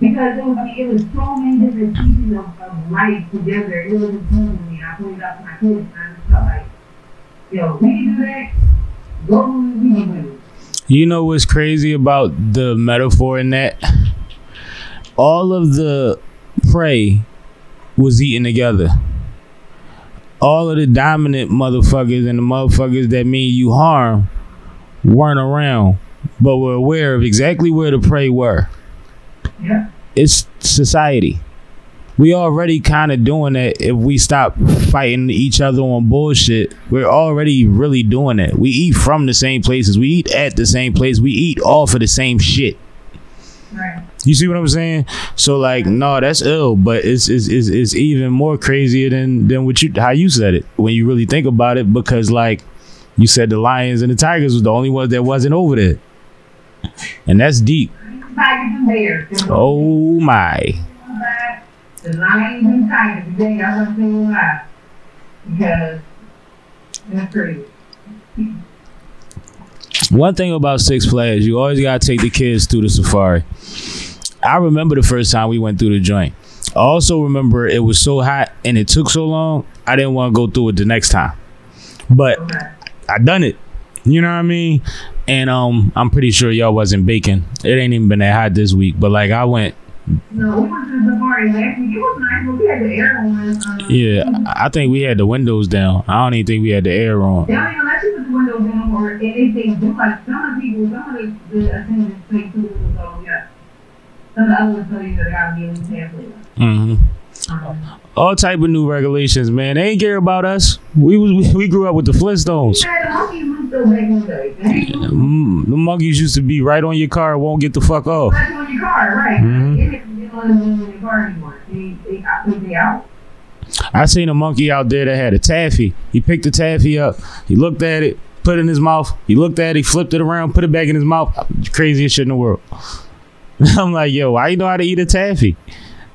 Because it was, it was so many different pieces of, of life together. It was amazing to me. I pointed out to my kids, and I just felt like, yo, we do that. Go. You know what's crazy about the metaphor in that? All of the prey was eaten together. All of the dominant motherfuckers and the motherfuckers that mean you harm weren't around, but were aware of exactly where the prey were. Yeah. It's society. We already kind of doing that if we stop fighting each other on bullshit. We're already really doing it. We eat from the same places. We eat at the same place. We eat off of the same shit. Right. You see what I'm saying? So like, no, that's ill, but it's it's, it's, it's even more crazier than than what you how you said it when you really think about it because like you said the lions and the tigers was the only ones that wasn't over there, and that's deep. Oh my. One thing about Six Flags, you always gotta take the kids through the safari. I remember the first time we went through the joint. I also remember it was so hot and it took so long, I didn't want to go through it the next time. But Okay. I done it. You know what I mean? And um, I'm pretty sure y'all wasn't baking. It ain't even been that hot this week. But like I went, No, we the safari last week. Was nice, but we had the air on. Yeah, I think we had the windows down. I don't even think we had the air on. They don't even let you put the windows down, or if like some of the people, some of the, the attendants take two windows off. Yeah. Some of the others tell you that gotta be in the hmm Um, All type of new regulations, man. They ain't care about us. We was we grew up with the Flintstones. the monkeys moved though back in the day. They ain't moved Mm, the monkeys used to be right on your car, won't get the fuck off. back on your car, right? Mhm. They didn't they don't let them in your car anymore. They they out they out. I seen a monkey out there that had a taffy. He picked the taffy up. He looked at it, put it in his mouth. He looked at it, he flipped it around, put it back in his mouth. Craziest shit in the world. I'm like, yo, why you know how to eat a taffy?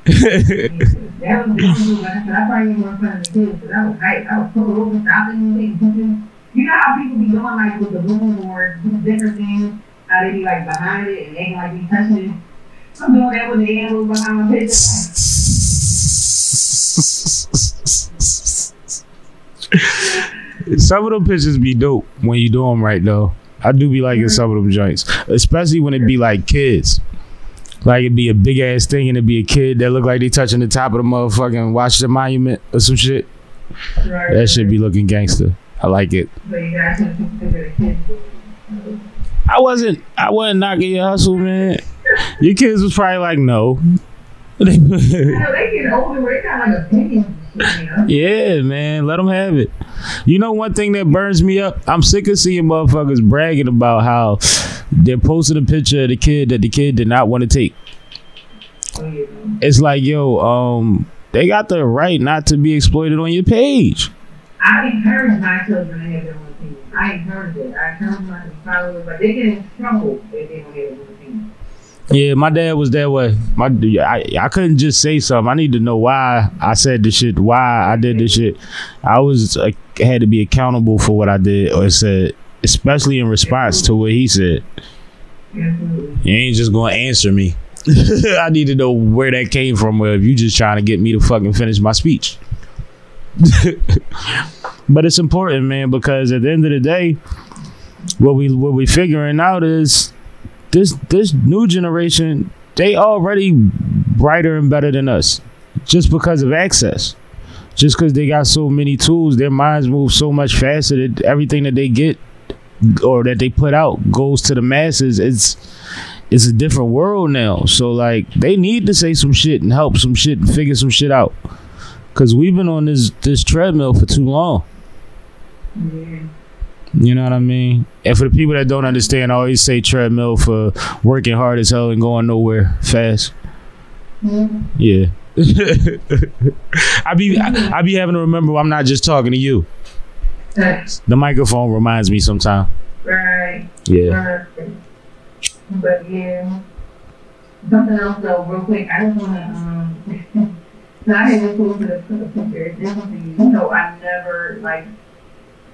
That was was new. I said, I probably more fun than the kids, but that was hype. I was pulled over, taking pictures. You know how people be doing like with the boom or do different things, how they be like behind it and they can like be touching it. I'm doing that with the animals behind my picture. some of them pictures be dope when you do them right though. I do be liking mm-hmm. some of them joints, especially when it be like kids. Like it'd be a big ass thing and it'd be a kid that look like they touching the top of the motherfucking Washington Monument or some shit. Right. That should be looking gangster. I like it. So you guys should have took the kids. I wasn't I wasn't knocking your hustle, man. Your kids was probably like, no. They get older they got like opinions yeah, man, let them have it. You know one thing that burns me up? I'm sick of seeing motherfuckers bragging about how they're posting a picture of the kid that the kid did not want to take. It's like, yo, um, they got the right not to be exploited on your page. I encourage my children to have their own opinion. I encourage it. I encourage follow it, but they get in trouble if they don't have their own. Yeah, my dad was that way. My I, I couldn't just say something. I need to know why I said the shit, why I did this shit. I was uh, had to be accountable for what I did or said, especially in response to what he said. You ain't just gonna answer me. I need to know where that came from. Where if you just trying to get me to fucking finish my speech. but it's important, man, because at the end of the day, what we what we figuring out is this this new generation they already brighter and better than us, just because of access. Just because they got so many tools, their minds move so much faster that everything that they get or that they put out goes to the masses. It's it's a different world now. So like they need to say some shit and help some shit and figure some shit out. Cause we've been on this this treadmill for too long. Yeah. You know what I mean? And for the people that don't understand, I always say treadmill for working hard as hell and going nowhere fast. Yeah. I be I, I be having to remember I'm not just talking to you. Right. The microphone reminds me sometimes. Right. Yeah. But yeah. Something else though, real quick. I just wanna um so I had just posted a, a picture. This was for you. Know I never like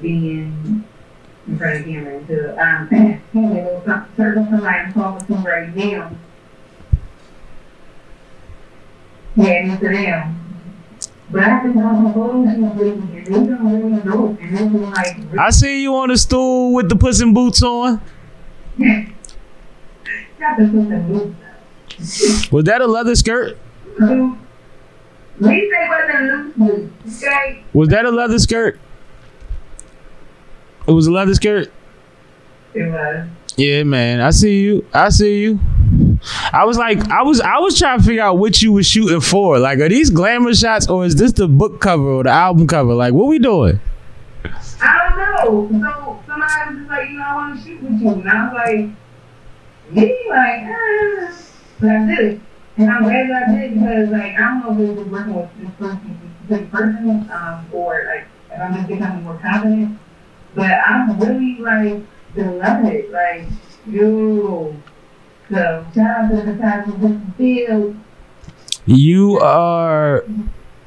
being in front of the camera until um know some certain somebody I'm talking to right now. Yeah, and it's them. But I have to tell my photos and they don't really know. And they were like I see you on the stool with the puss in boots on. got to put some boots Was that a leather skirt? up. Lisa wasn't loose, okay? Was that a leather skirt? It was a leather skirt. It was. Yeah, man. I see you. I see you. I was like, I was, I was trying to figure out what you was shooting for. Like, are these glamour shots or is this the book cover or the album cover? Like, what we doing? I don't know. So somebody was like, you know, I want to shoot with you. And I was like, me? Like, ah. But I did it. And I'm glad I did because, like, I don't know if it was working with this person, this person um, or, like, if I'm just becoming more confident. But I'm really, like, it. Like, yo. So, shout out to the who took the field. You are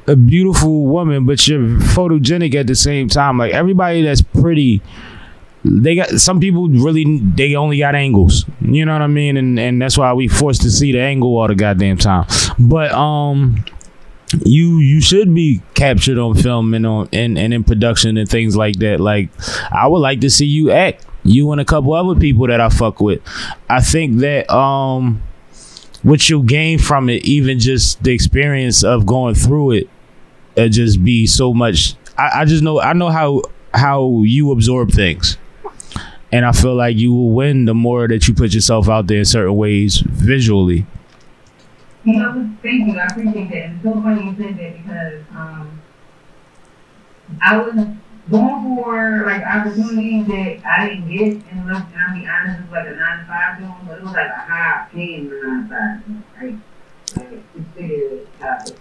a beautiful woman, but you're photogenic at the same time. Like everybody that's pretty, they got some people really they only got angles. You know what I mean? And and that's why we forced to see the angle all the goddamn time. But um you you should be captured on film and on and, and in production and things like that. Like I would like to see you act. You and a couple other people that I fuck with. I think that um what you'll gain from it, even just the experience of going through it, it just be so much. I, I just know I know how how you absorb things, and I feel like you will win the more that you put yourself out there in certain ways visually. You know, thank you. I appreciate that. It's so funny you said that because um, I was going for like opportunities that I didn't get, and look, and I'll be honest, it was like a nine to five job, but it was like a high paying nine to five, job, right? Like, it's figured.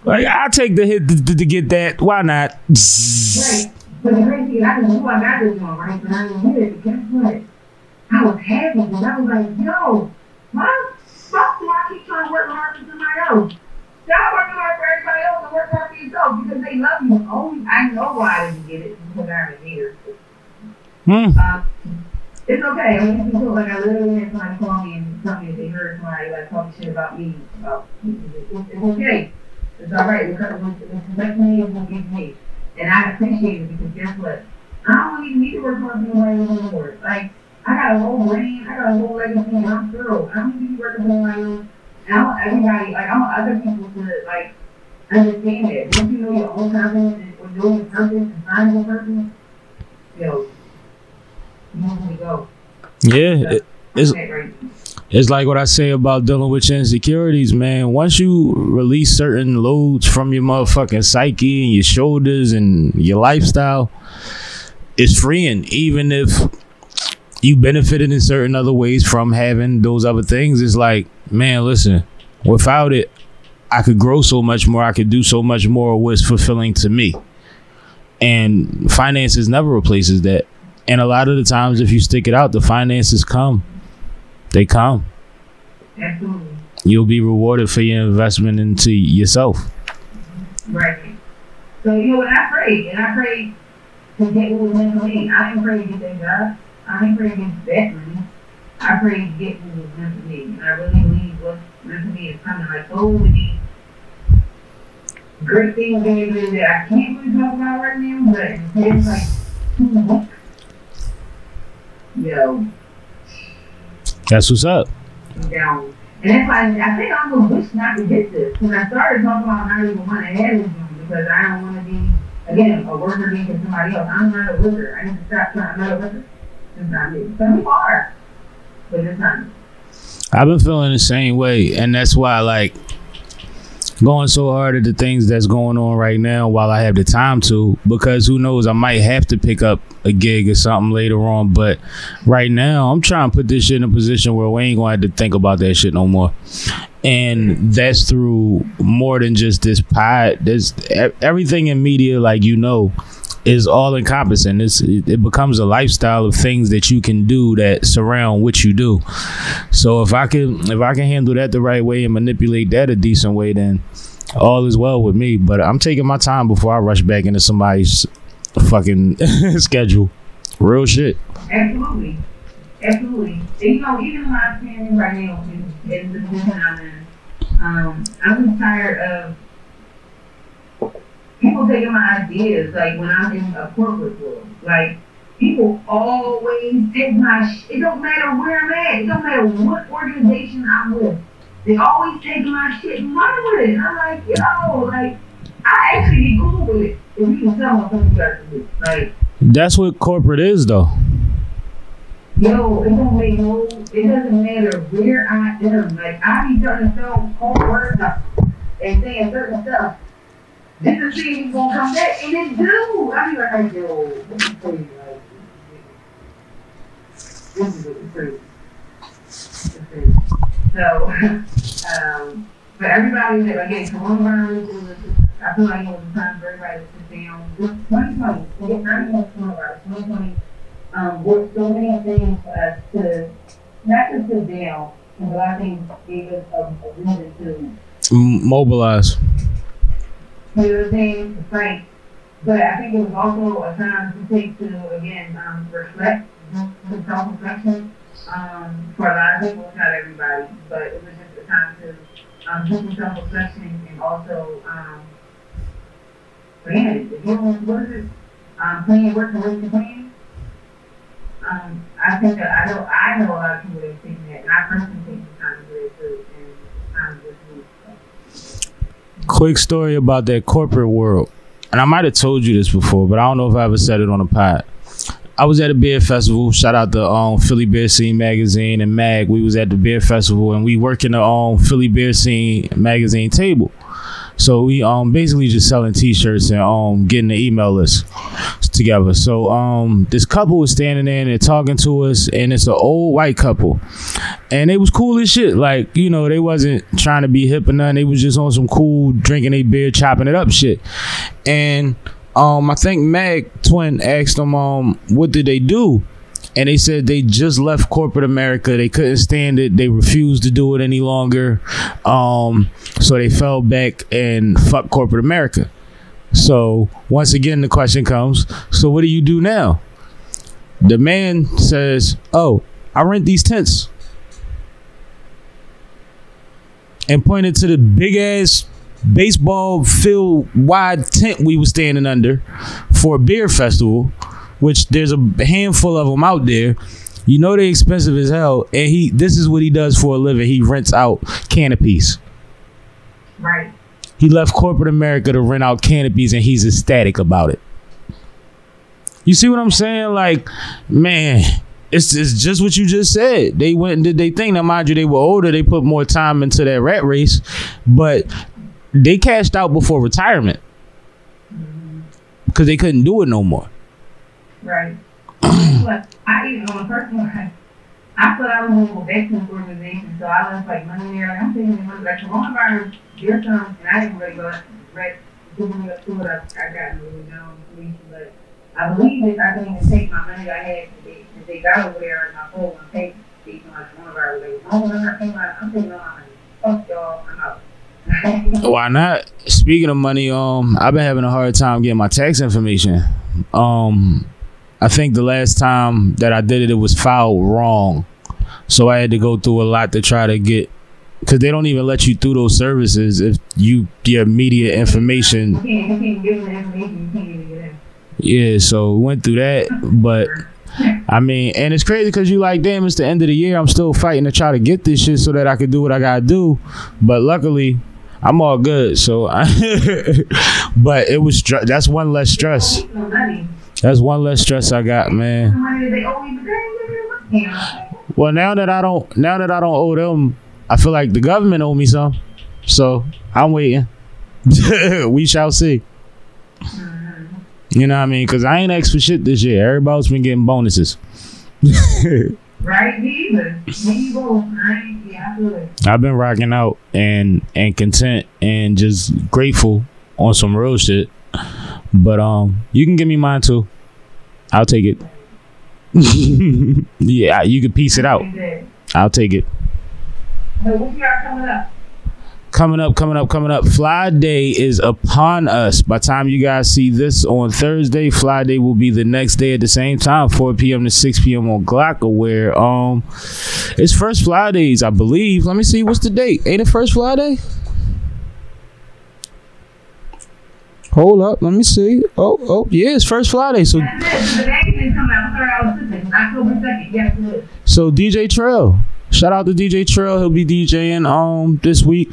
Like I take the hit to, to, get that. Why not? Right. But the crazy thing, I know I got this one, right? But I didn't get it. But guess what? I was happy because I was like, yo, why the fuck do I keep trying to work hard else? Stop working hard for everybody else and work hard for yourself because they love you. Only I know why I didn't get it because I'm a hater. Hmm. Uh, it's okay. I mean, people like I literally had somebody call me and tell me that they heard somebody like talking shit about me. About it's, it's okay. It's all right. Because it's let me is what gives me, and I appreciate it because guess what? I don't even need to work hard for nobody else anymore. Like I got a whole brain. I got a whole legacy. and I'm thorough. I don't need to work for nobody else. I want everybody, like I want other people to like understand that. Once you know your own confidence and or know your purpose and find your purpose, yo, you want to go. Yeah, it, it's right. it's like what I say about dealing with your insecurities, man. Once you release certain loads from your motherfucking psyche and your shoulders and your lifestyle, it's freeing. Even if you benefited in certain other ways from having those other things, it's like, man, listen, without it, I could grow so much more. I could do so much more. What's fulfilling to me, and finances never replaces that. And a lot of the times, if you stick it out, the finances come. They come Absolutely. you'll be rewarded for your investment into yourself. Right. So, you know, when I pray, and I pray to get what was meant for me, I didn't pray to get that job. I pray get that money. I pray to get what was meant for me. And I really believe what's meant for me is coming. Like, oh, so many great things maybe that I can't really talk about right now, but it's like two weeks. Yo, That's what's up. I'm down. And that's why I think I'm gonna wish not to get this. When I started talking about not even want to have this because I don't want to be again a worker being for somebody else. I'm not a worker. I need to stop trying to be a worker. I've been feeling the same way, and that's why like going so hard at the things that's going on right now while I have the time to, because who knows, I might have to pick up a gig or something later on. But right now, I'm trying to put this shit in a position where we ain't gonna have to think about that shit no more. And that's through more than just this pod. There's everything in media, like you know, is all encompassing. It's it, it becomes a lifestyle of things that you can do that surround what you do. So if I can if I can handle that the right way and manipulate that a decent way, then all is well with me. But I'm taking my time before I rush back into somebody's fucking schedule. Real shit. Absolutely. Absolutely. And, you know, even my I'm right now in, in the position I'm in, um, I'm just tired of people taking my ideas, like when I'm in a corporate world. Like, people always take my sh- It don't matter where I'm at. It don't matter what organization I'm with. They always take my shit and run with it. And I'm like, yo, like, I actually with it you you. Like, That's what corporate is though. Yo, it don't make no, it doesn't matter where I am. Like, I be to tell cold words and saying certain stuff. This is thing gonna come back, and it do. I be like, yo, this is crazy. Like, this is crazy. This. So, um, but everybody that again, coronavirus is, I feel like it was a time for everybody to sit down. This 2020, forget not even coronavirus, 2020 um, worked so many things for us to not just sit down, but of things gave us a, a reason to mobilize. do things, to fight. But I think it was also a time to take to again um, reflect, do self reflection. Um, for a lot of people, not everybody, but it was just a time to um, do some self reflection and also um, man, you what is it? Um, plan, work, and work to plan. Um, I think that I know I know a lot of people that thinking that, and I personally take the time to do it too, and it's just. Quick story about that corporate world. And I might have told you this before, but I don't know if I ever said it on a pod. I was at a beer festival. Shout out to um, Philly Beer Scene magazine and Mag. We was at the beer festival and we work in the um, Philly Beer Scene magazine table. So we um basically just selling T-shirts and um getting the email list together. So um this couple was standing there and they're talking to us, and it's an old white couple, and they was cool as shit. Like you know they wasn't trying to be hip or nothing. They was just on some cool drinking a beer, chopping it up shit, and um I think Mag Twin asked them um what did they do. And they said they just left corporate America. They couldn't stand it. They refused to do it any longer. Um, so they fell back and fuck corporate America. So once again, the question comes: So what do you do now? The man says, "Oh, I rent these tents," and pointed to the big ass baseball field wide tent we were standing under for a beer festival, which there's a handful of them out there. You know they're expensive as hell, and he this is what he does for a living. He rents out canopies. Right. He left corporate America to rent out canopies, and he's ecstatic about it. You see what I'm saying? Like, man, it's, it's just what you just said. They went and did they thing. Now, mind you, they were older. They put more time into that rat race, but they cashed out before retirement mm-hmm. because they couldn't do it no more. Right. but I even on a personal level, I thought I was a veterans organization, so I was like money there. Like I'm thinking it was like coronavirus, there's some, and I didn't really go right giving up to it. I, I got really down information, but I believe if I didn't even take my money I had to they, if they got over there in my phone and paid speaking like coronavirus, they oh, I'm not taking my, I'm taking all my money. Fuck y'all, I'm out. Why not? Speaking of money, um, I've been having a hard time getting my tax information. Um, I think the last time that I did it, it was filed wrong, so I had to go through a lot to try to get. Because they don't even let you through those services if you your immediate information. You can't, you can't give them the information, you can't even get in. Yeah, so we went through that, but I mean, and it's crazy because you like, damn, it's the end of the year. I'm still fighting to try to get this shit so that I can do what I gotta do. But luckily, I'm all good. So, I, but it was that's one less stress. That's one less stress I got, man. money that they owe me, but they ain't giving me money. Well, now that I don't, now that I don't owe them, I feel like the government owe me some. So I'm waiting. we shall see. You know what I mean? Because I ain't asked for shit this year. Everybody's been getting bonuses. Right, me either. Me you both. I yeah, I feel it. I've been rocking out and and content and just grateful on some real shit. But um, you can give me mine too. I'll take it. yeah, you can piece it out. I'll take it. But what you got coming up? Coming up, coming up, coming up. Fly Day is upon us. By the time you guys see this on Thursday, Fly Day will be the next day at the same time, 4 p.m. to 6 p.m. on Glocawear. Um, it's first Fly Days, I believe. Let me see. What's the date? Ain't it first Fly Day? Hold up. Let me see. Oh, oh, yeah, it's first Friday, So, That's it. The magazine coming out. Sorry, I was sipping. October 2nd. Yes, it is. so DJ Trail. Shout out to DJ Trail. He'll be DJing um this week.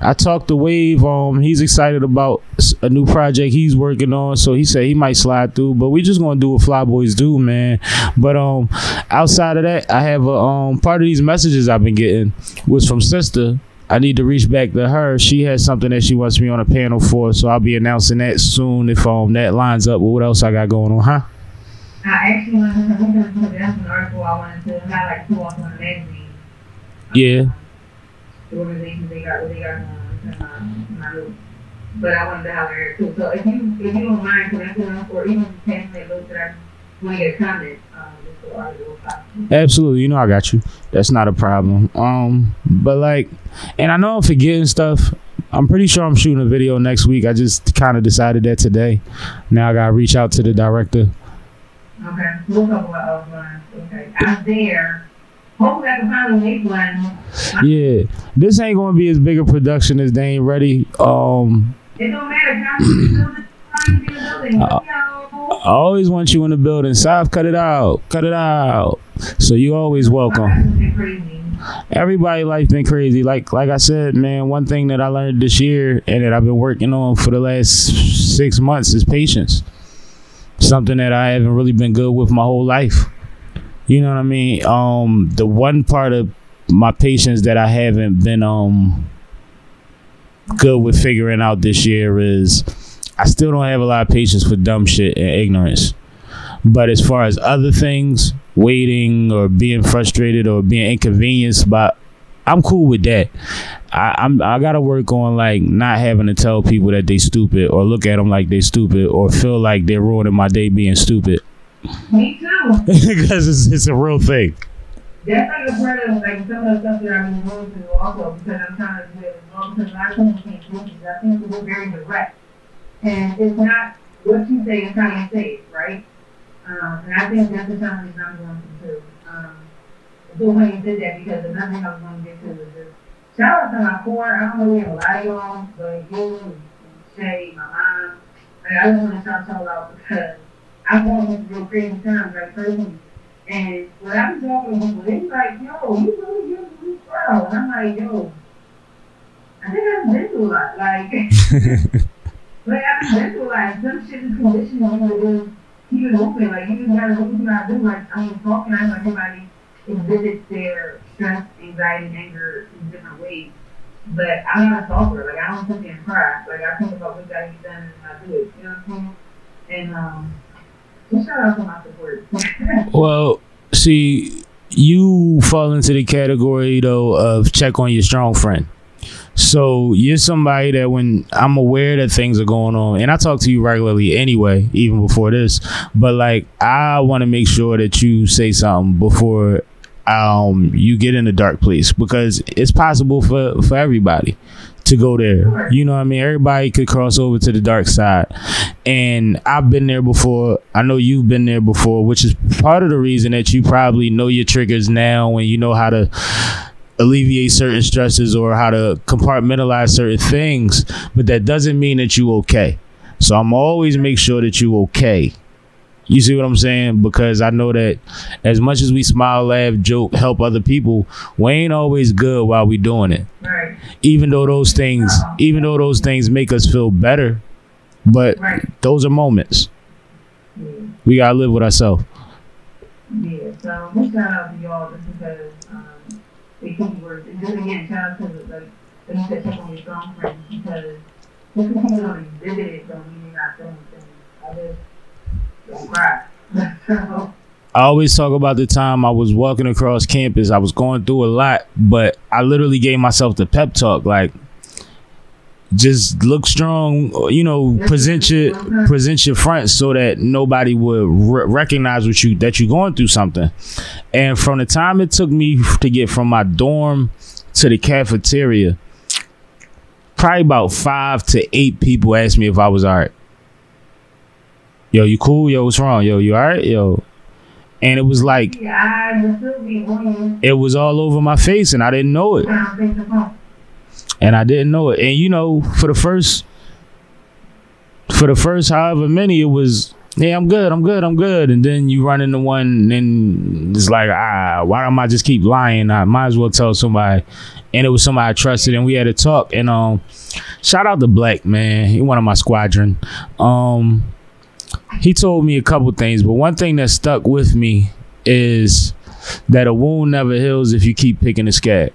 I talked to Wave. Um, he's excited about a new project he's working on. So he said he might slide through. But we just gonna do what Fly Boys do, man. But um, outside of that, I have a um part of these messages I've been getting was from sister. I need to reach back to her. She has something that she wants me on a panel for, so I'll be announcing that soon if um that lines up with what else I got going on, huh? I actually wanted to that's an article I wanted to have like two off on the magazine. Yeah. The organizations they got, they got on my, notes. But I wanted to have her too. So if you, if you don't mind connecting us or even passing that note that I want to get comment, um, just so I will copy. Absolutely, you know I got you. That's not a problem. Um, but like, and I know I'm forgetting stuff. I'm pretty sure I'm shooting a video next week. I just kind of decided that today. Now I gotta reach out to the director. Okay, we'll talk about offline. Okay, I'm there. Hopefully I can finally make one. Yeah, this ain't gonna be as big a production as they ain't ready. Um, It don't matter. I always want you in the building. Sav, cut it out, cut it out. So you always welcome. Everybody life been crazy like like i said man one thing that i learned this year and that i've been working on for the last six months is patience something that i haven't really been good with my whole life you know what i mean um the one part of my patience that i haven't been um good with figuring out this year is i still don't have a lot of patience for dumb shit and ignorance but as far as other things, waiting or being frustrated or being inconvenienced by, I'm cool with that. I, I'm I gotta work on like not having to tell people that they stupid or look at them like they stupid or feel like they're ruining my day being stupid Me too. because it's, it's a real thing. That's like a part of like some of the stuff that I've been going through also because I'm trying to well because a lot of people can't do. I think we're very direct. And it's not what you say, it's how you say it, right? Um, and I think that's the time that I'm going to do. Um, so when you did that because another thing I was going to get to was this. Shout out to my core. I don't know we have a lot of y'all, but you Shay, my mom. Like, I just want to shout y'all out because I'm going through real crazy times, like personally. And when I was talking to people, they like, yo, you really for this girl. And I'm like, yo, I think I've been through a lot. Like, like been through a. Some shit is conditioning me to do keep it open. Like you just gotta what you gotta do. Like I mean, talking, I know everybody exhibits their stress, anxiety, anger in different ways. But I'm not a talker. Like I don't sit there and cry. Like I think about what gotta be done and I do it. You know what I'm saying? And um, shout out to my support. Well, see, you fall into the category though of check on your strong friend. So you're somebody that when I'm aware that things are going on, and I talk to you regularly anyway, even before this, but like I want to make sure that you say something before um you get in a dark place because it's possible for for everybody to go there. You know what I mean? Everybody could cross over to the dark side. And I've been there before. I know you've been there before, which is part of the reason that you probably know your triggers now and you know how to alleviate certain stresses or how to compartmentalize certain things, but that doesn't mean that you okay. So I'm always make sure that you okay. You see what I'm saying? Because I know that as much as we smile, laugh, joke, help other people, we ain't always good while we doing it. right, Even though those things, even though those things make us feel better, but right. those are moments. Yeah. We gotta live with ourselves. Yeah, so just shout out to y'all just because they keep work. And again, shout out to the, like, your strong friends because because people don't exhibit it don't mean you're not doing things. I just don't cry. so, I always talk about the time I was walking across campus. I was going through a lot, but I literally gave myself the pep talk, like just look strong, you know, present your present your front so that nobody would re- recognize what you that you're going through something. And from the time it took me to get from my dorm to the cafeteria, probably about five to eight people asked me if I was all right. Yo, you cool? Yo, what's wrong? Yo, you all right? Yo, and it was like yeah, I will still be on it was all over my face and I didn't know it. And I didn't know it. And you know, for the first for the first however many it was yeah, I'm good, I'm good, I'm good. And then you run into one and it's like, ah, why don't I just keep lying? I might as well tell somebody. And it was somebody I trusted and we had a talk and um shout out to Black, man. He one of my squadron. Um he told me a couple things, but one thing that stuck with me is that a wound never heals if you keep picking a scab.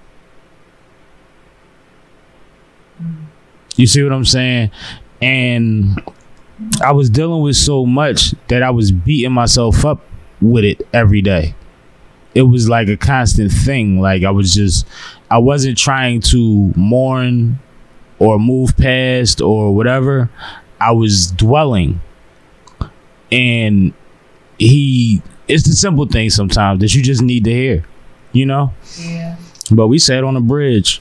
You see what I'm saying? And I was dealing with so much that I was beating myself up with it every day. It was like a constant thing. Like I was just, I wasn't trying to mourn or move past or whatever. I was dwelling. And he, it's the simple things sometimes that you just need to hear, you know? Yeah. But we sat on a bridge,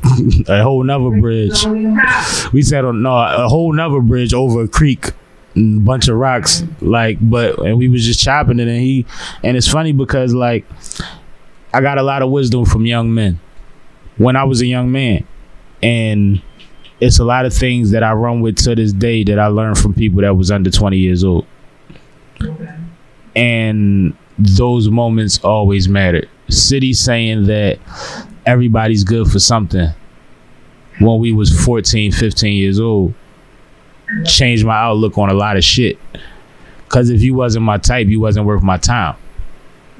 a whole nother bridge. We can have- We sat on no a whole nother bridge over a creek, a bunch of rocks. Like, but and we was just chopping it, and he and it's funny because like I got a lot of wisdom from young men when I was a young man, and it's a lot of things that I run with to this day that I learned from people that was under twenty years old, Okay. and those moments always mattered. City saying that everybody's good for something when we was 14 15 years old. Changed my outlook on a lot of shit. Because if you wasn't my type you wasn't worth my time.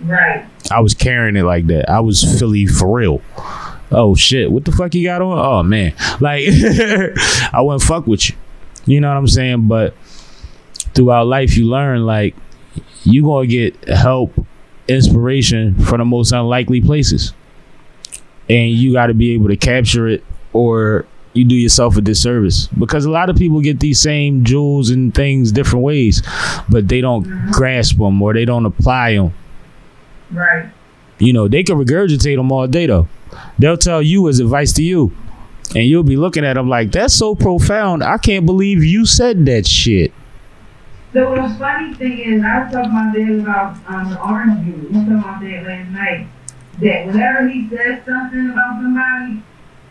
Right. i was carrying it like that. I was philly for real. Oh shit. What the fuck you got on? Oh man. Like i wouldn't fuck with you. You know what i'm saying? But throughout life you learn like you gonna get help inspiration from the most unlikely places. And you got to be able to capture it or you do yourself a disservice. Because a lot of people get these same jewels and things different ways but they don't mm-hmm. grasp them or they don't apply them Right. you know they can regurgitate them all day though. They'll tell you as advice to you. And you'll be looking at them like that's so profound. I can't believe you said that shit So the funny thing is, I was talking about that about um, the orange juice. We talking about that last night. That whenever he says something about somebody,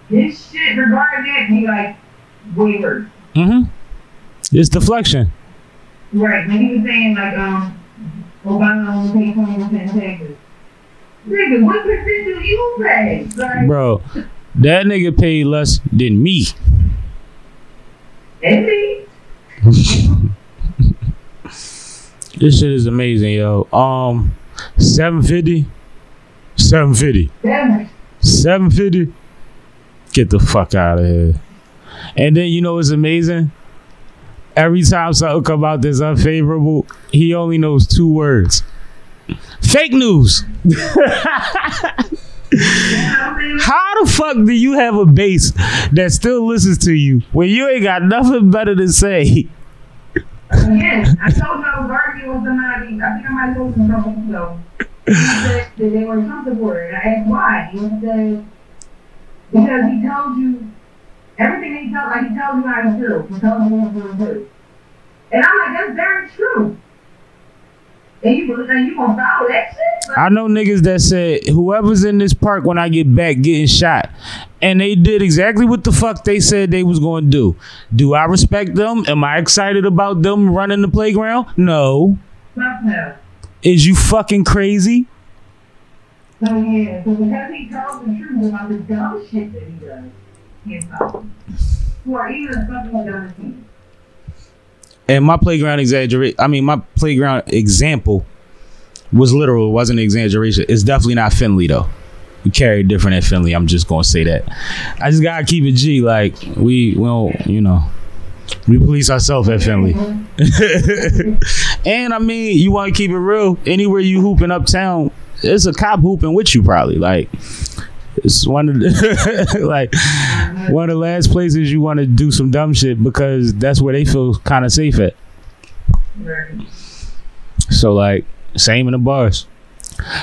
his shit regarding that he like way worse. mm-hmm it's deflection Right. When he was saying like um Obama only paid twenty percent taxes. Nigga, what percent do you pay? Like bro that nigga paid less than me and me. This shit is amazing, yo. Um, seven fifty. Seven fifty. Damn. 750 get the fuck out of here and then you know what's amazing every time something come out that's unfavorable he only knows two words fake news how the fuck do you have a base that still listens to you when you ain't got nothing better to say Again, I told you I was arguing with. I think I might go to something. So he said they were supporter. And I asked why. He said because he told you everything he told, like he tells you how to do. He tells you what to do. And I'm like, that's very true. And you and you gonna follow that shit? Like, I know niggas that said whoever's in this park when I get back getting shot. And they did exactly what the fuck they said they was going to do. Do I respect them? Am I excited about them running the playground? No. no. Is you fucking crazy? So yeah, so because he tells the truth about the dumb shit that he does, he's. Or even something dumb. And my playground exaggerate. I mean, my playground example was literal. It wasn't an exaggeration. It's definitely not Finley though. We carry different at Finley. I'm just gonna say that. I just gotta keep it G. Like we, we don't, you know, we police ourselves at Finley. and I mean, you want to keep it real. Anywhere you hooping uptown, it's a cop hooping with you probably. Like it's one of the like one of the last places you want to do some dumb shit because that's where they feel kind of safe at. Right. So like, same in the bars.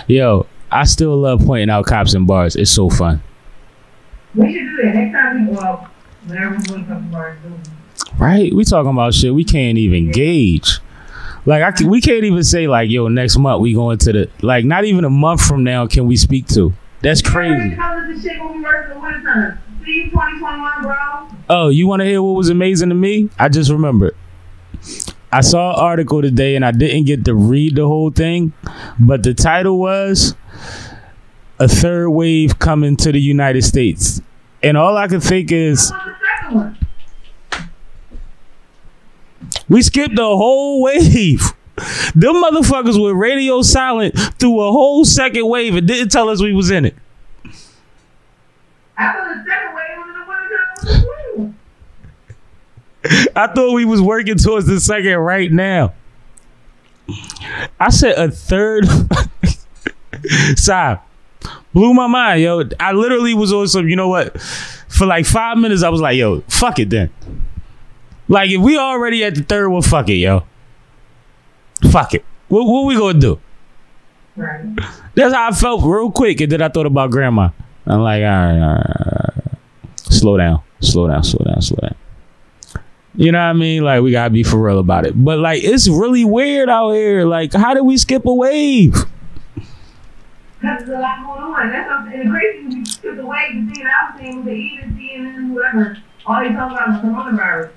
Yo, I still love pointing out cops in bars. It's so fun. We should do that next time we go out. Whenever we go to bars, Right? We talking about shit we can't even gauge. Like I can, we can't even say like, yo, next month we going to the like not even a month from now can we speak to. That's crazy. How does the shit when we work in the winter time? See 2021, bro. Oh, you want to hear what was amazing to me? I just remembered. I saw an article today and I didn't get to read the whole thing, but the title was a third wave coming to the United States. And all I could think is What's the second one? we skipped the whole wave. Them motherfuckers were radio silent through a whole second wave and didn't tell us we was in it. I thought the second wave was in the winter. I thought we was working towards the second right now. I said a third. Stop. Blew my mind, yo. I literally was on some, you know what? For like five minutes, I was like, yo, fuck it then. Like, if we already at the third one, fuck it, yo. Fuck it. What, what we gonna do? Right. That's how I felt real quick. And then I thought about grandma. I'm like, all right, all right, all right. slow down, slow down, slow down, slow down. You know what I mean? Like we gotta be for real about it. But like it's really weird out here. Like, how did we skip a wave? Because there's a lot going on. That's what, and the crazy thing we took away the thing I was saying with the even CNN, whatever. All they talk about is the coronavirus.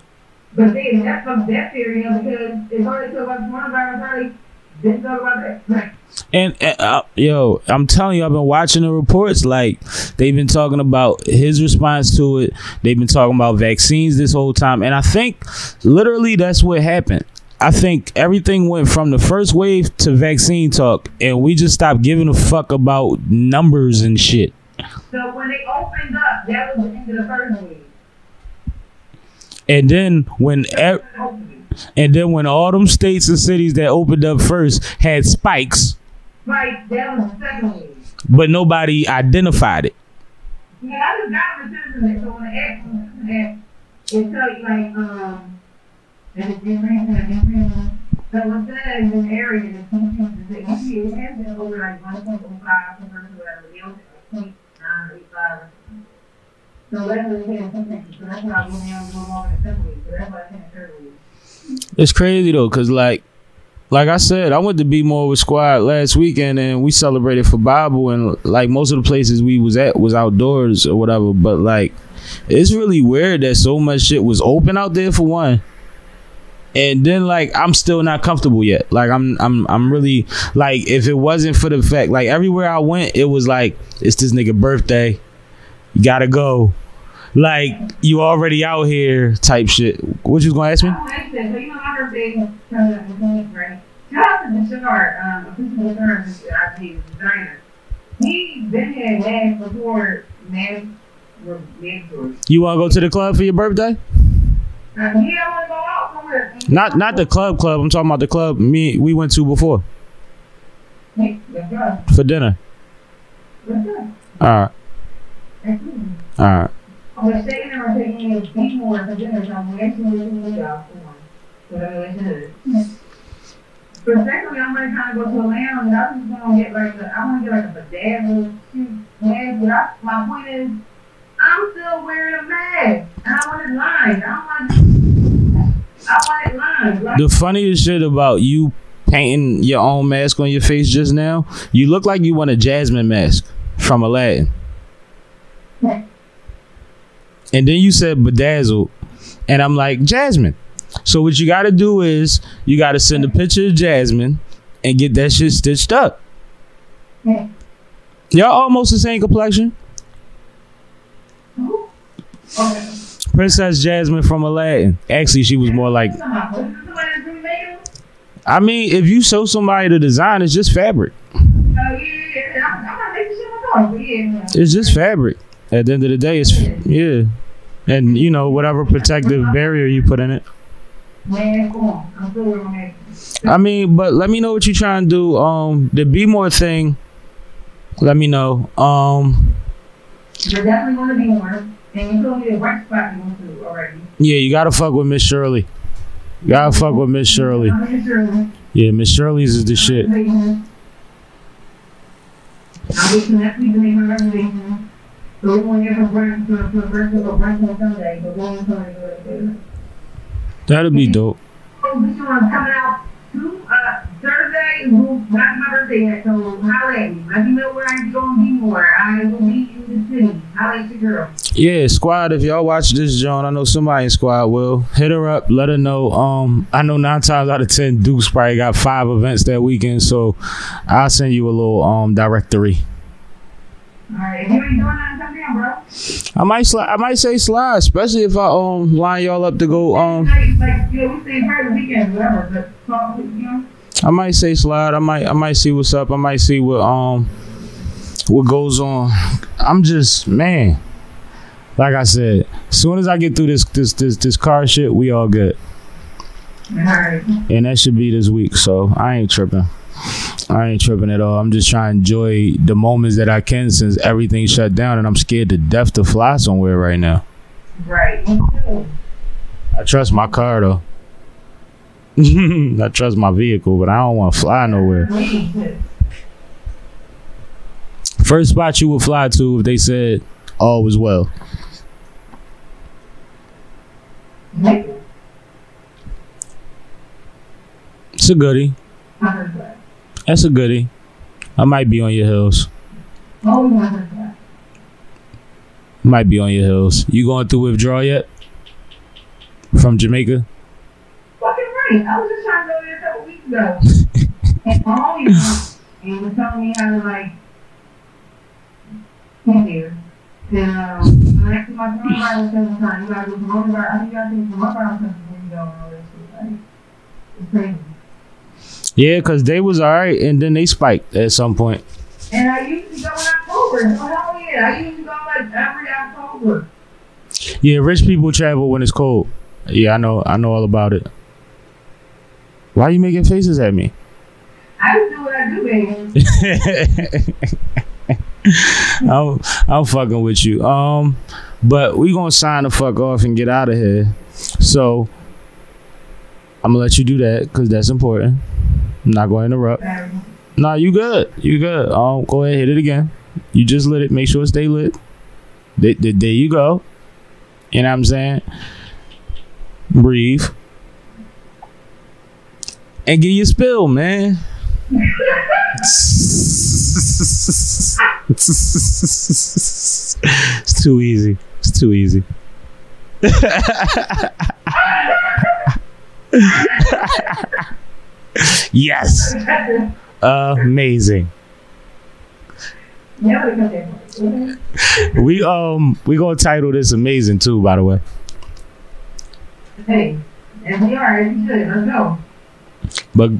But then that's from that theory because it's already talk about coronavirus, already didn't talk about that. And uh, yo, I'm telling you, I've been watching the reports. Like they've been talking about his response to it. They've been talking about vaccines this whole time, and I think literally that's what happened. I think everything went from the first wave to vaccine talk, and we just stopped giving a fuck about numbers and shit. So when they opened up, that was the end of the first wave. And then when e- and then when all them states and cities that opened up first had spikes, that the but nobody identified it. Yeah, I just got the citizen so the the like, um, that that. So it says in the area that some people say, you see, it has been over like one point five compared to whatever, eight five It's crazy though, cause like, like I said, I went to B-more with squad last weekend, and we celebrated for Bible, and like most of the places we was at was outdoors or whatever. But like, it's really weird that so much shit was open out there for one, and then like I'm still not comfortable yet. Like I'm, I'm, I'm really like if it wasn't for the fact, like everywhere I went, it was like it's this nigga birthday, you gotta go. Like you already out here type shit. What you was gonna ask me? I don't like that, so you know my birthday is coming up in two weeks, right? Shout out to Bashar, um, official Bashar, I think, designer. He been had mask before mask were mandatory. You want to go to the club for your birthday? Uh, yeah, I want to go out somewhere. Not not the club club. I'm talking about the club me we went to before Hey, let's go. for dinner. All right. All right. To to it. But secondly, I'm gonna kind of go to a lounge, and I just wanna get like, a, I wanna get like a bedazzled shoe mask, but I, my point is, I'm still wearing a mask, and I want it lined, I don't want, I want it lined, The funniest shit about you painting your own mask on your face just now, you look like you want a Jasmine mask from Aladdin. And then you said bedazzled, and I'm like Jasmine. So what you got to do is you got to send a picture of Jasmine and get that shit stitched up. Yeah. Y'all almost the same complexion. okay. Princess Jasmine from Aladdin. Actually, she was more like. Somebody, is this somebody that's really making them? I mean, if you show somebody the design, it's just fabric. Oh. It's just fabric. At the end of the day, it's yeah, and you know whatever protective barrier you put in it. Man, come on, I'm still wearing my mask. I mean, but let me know what you're trying to do. Um, the B-more thing. Let me know. Um, You're definitely going to B-more. And you told me the right spot you went to already. yeah, you gotta fuck with Miss Shirley. You gotta fuck with Miss Shirley. I'm pretty sure. Yeah, Miss Shirley's is the shit. So get from brunch to, to brunch on Sunday, but on Sunday. go to- That'd be dope. Oh, this one's coming out two, uh, Thursday, not my birthday yet, so holla at me. Let me know where I'm going to B-more. I will be in the city. Holla at your girl. Yeah, squad. If y'all watch this, John, I know somebody in squad will hit her up. Let her know. Um, I know nine times out of ten, Duke's probably got five events that weekend, so I'll send you a little um directory. Alright, if you ain't doing nothing, come down, bro. I might slide. I might say slide, especially if I um line y'all up to go. Um, Like, like, you know, we stay private weekend, whatever, but talk, you know. I might say slide. I might. I might see what's up. I might see what um what goes on. I'm just man. Like I said, as soon as I get through this this this this car shit, we all good. Alright. and that should be this week. So I ain't tripping. I ain't tripping at all. I'm just trying to enjoy the moments that I can since everything shut down, and I'm scared to death to fly somewhere right now. Right. I trust my car though. I trust my vehicle, but I don't want to fly nowhere. First spot you would fly to if they said all was well. It's a goodie. I heard that. That's a goodie. I might be on your hills. Oh, heard that. Might be on your hills. You going through withdrawal yet? From Jamaica? Fucking right. I was just trying to go there a couple weeks ago. and my homie and was telling me how to like get there. Then um, I asked my phone, I was telling him, you gotta go from over I think you gotta take from up around before you go and all that shit. Like, it's crazy. Yeah, cause they was alright, and then they spiked at some point. And I usually go in October. So hell yeah, I usually go like every October. Yeah, rich people travel when it's cold. Yeah, I know. I know all about it. Why are you making faces at me? I just do what I do, baby. I'm, I'm fucking with you. Um, but we gonna sign the fuck off and get out of here. So I'm gonna let you do that because that's important. Not gonna interrupt. Um, Nah, you good. You good. Um, go ahead, hit it again. You just lit it. Make sure it stay lit. There, there, there you go. You know what I'm saying? Breathe. And get your spill, man. it's too easy. It's too easy. yes. Amazing. yeah, but it comes there. We um we gonna title this amazing too, by the way. Hey, and we are, you should. Let's go. But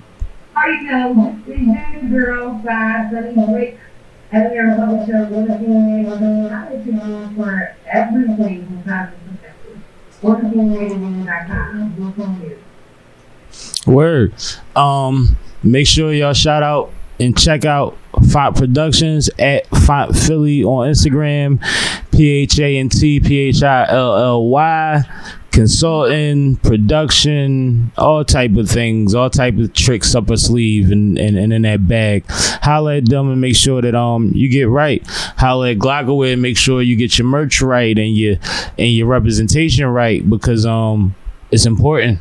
already know, these dudes, girls, guys, Sunny Rick, and your public show, what is being able to do, I let you know for everything from time to perspective. What is being able to do.com. Go from here. Word. Um, make sure y'all shout out and check out Phant Productions at Phant Philly on Instagram, P H A N T P H I L L Y. Consulting, production, all type of things, all type of tricks up a sleeve and, and, and in that bag. Holla at them and make sure that um you get right. Holla at Glocawear and make sure you get your merch right and your and your representation right because um it's important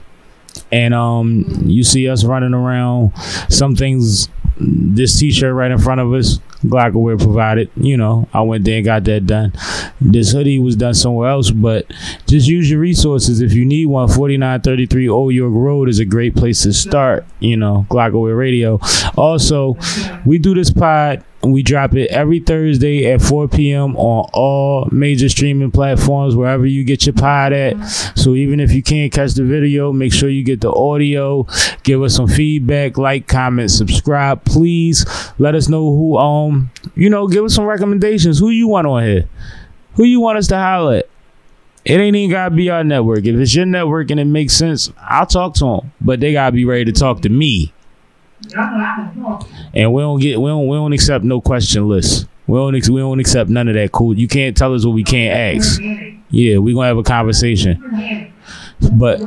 and um you see us running around. Some things this t-shirt right in front of us Glocawear provided you know. I went there and got that done. This hoodie was done somewhere else but just use your resources. If you need one 4933 Old York Road is a great place to start you know Glocawear Radio. Also we do this pod we drop it every Thursday at 4 p.m. on all major streaming platforms, wherever you get your pod at. So even if you can't catch the video, make sure you get the audio. Give us some feedback, like, comment, subscribe. Please let us know who um you know, give us some recommendations. Who you want on here? Who you want us to at? It ain't even gotta be our network. If it's your network and it makes sense, I'll talk to them. But they gotta be ready to talk to me and we don't get we don't we don't accept no question lists. We don't we don't accept none of that. Cool. You can't tell us what we can't ask. Yeah, we gonna have a conversation. But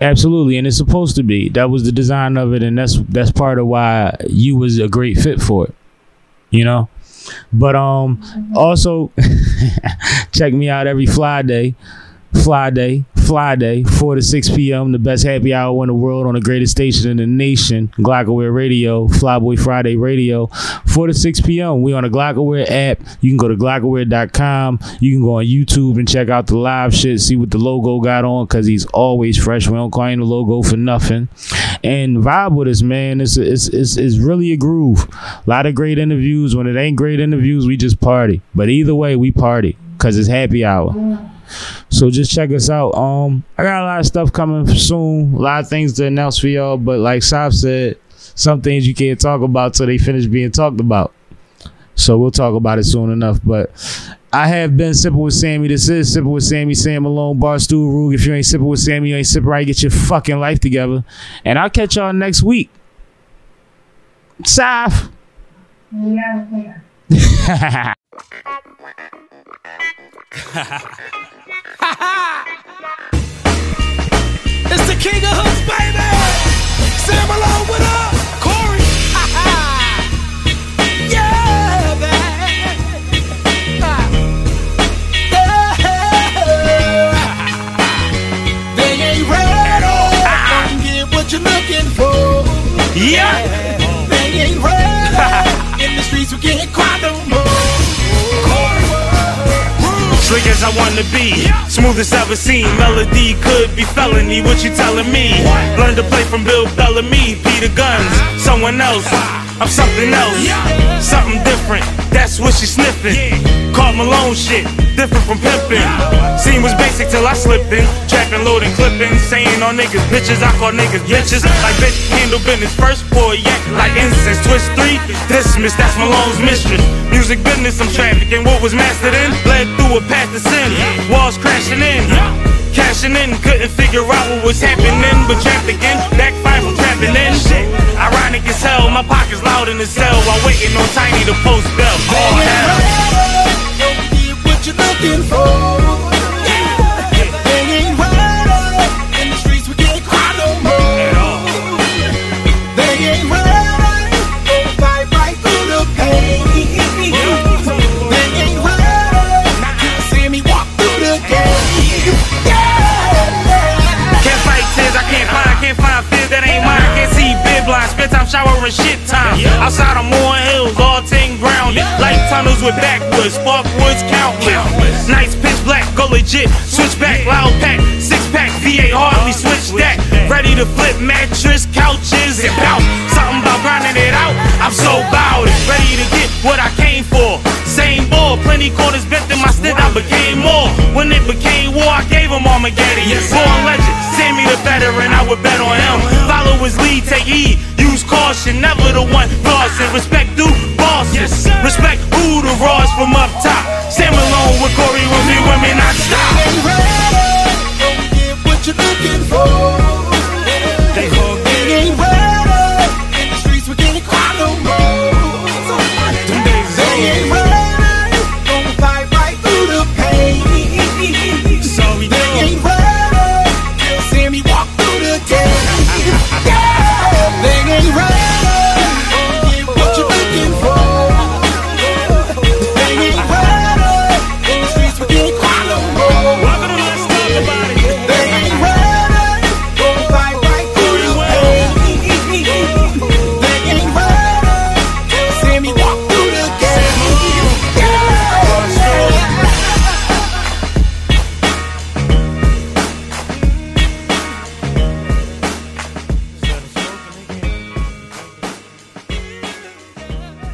absolutely, and it's supposed to be. That was the design of it, and that's that's part of why you was a great fit for it. You know. But um, also check me out every Fly Day. Fly Day, Fly Day, 4 to 6 p.m., the best happy hour in the world on the greatest station in the nation, Glocawear Radio, Flyboy Friday Radio, 4 to 6 p.m. We on the Glocawear app. You can go to glocawear.com. You can go on YouTube and check out the live shit, see what the logo got on, because he's always fresh. We don't call him the logo for nothing. And vibe with us, man. It's, it's, it's, it's really a groove. A lot of great interviews. When it ain't great interviews, we just party. But either way, we party because it's happy hour. So just check us out. Um, I got a lot of stuff coming soon. A lot of things to announce for y'all. But like Saf said, some things you can't talk about till they finish being talked about. So we'll talk about it soon enough. But I have been sipping with Sammie. This is sipping with Sammie, Sam Malone, Barstool Rug. If you ain't sipping with Sammie, you ain't sipping right. Get your fucking life together. And I'll catch y'all next week. Saf. Yeah. It's the king of hooks, baby. Sam Malone, what up? Corey. yeah, man. They ain't. Don't get what you're looking for. Yeah. Slick as I wanna be, smoothest ever seen. Melody could be felony. What you telling me? Learn to play from Bill Bellamy, Peter Guns, someone else. I'm something else, something different. That's what she sniffing. Caught Malone shit, different from pimping. Scene was basic till I slipped in, trapping, loading, clipping, saying on niggas bitches. I call niggas bitches. Like bitch handle business first boy yak like incense. Twist three, dismiss. That's Malone's mistress. Music business, I'm trafficking. What was mastered in led through a path to sin. Walls crashing in. Cashing in, couldn't figure out what was happening, but trapped again, backfire from trapping in. Shit. Ironic as hell, my pockets loud in the cell while waiting on Tiny to post bell. Oh, hell. You're looking for. Showering shit time. Outside of Moore Hills, all ting grounded. Light tunnels with backwoods, sparkwoods countless. Nights pitch black, go legit. Switch back, loud pack, six pack, VA hardly switch that. Ready to flip mattress, couches, and pout. Something about grinding it out. I'm so bout it, ready to get what I came for. Same ball, plenty corners bent in my stint, I became more. When it became war, I gave him Armageddon. Born legend, Sammie the veteran, I would bet on him always lead to E. Use caution, never the one flossing. Respect due bosses. Yes, Respect who the raws from up top. Sam alone with Corey Ramsey, women I stop. Ready, get what you're looking for.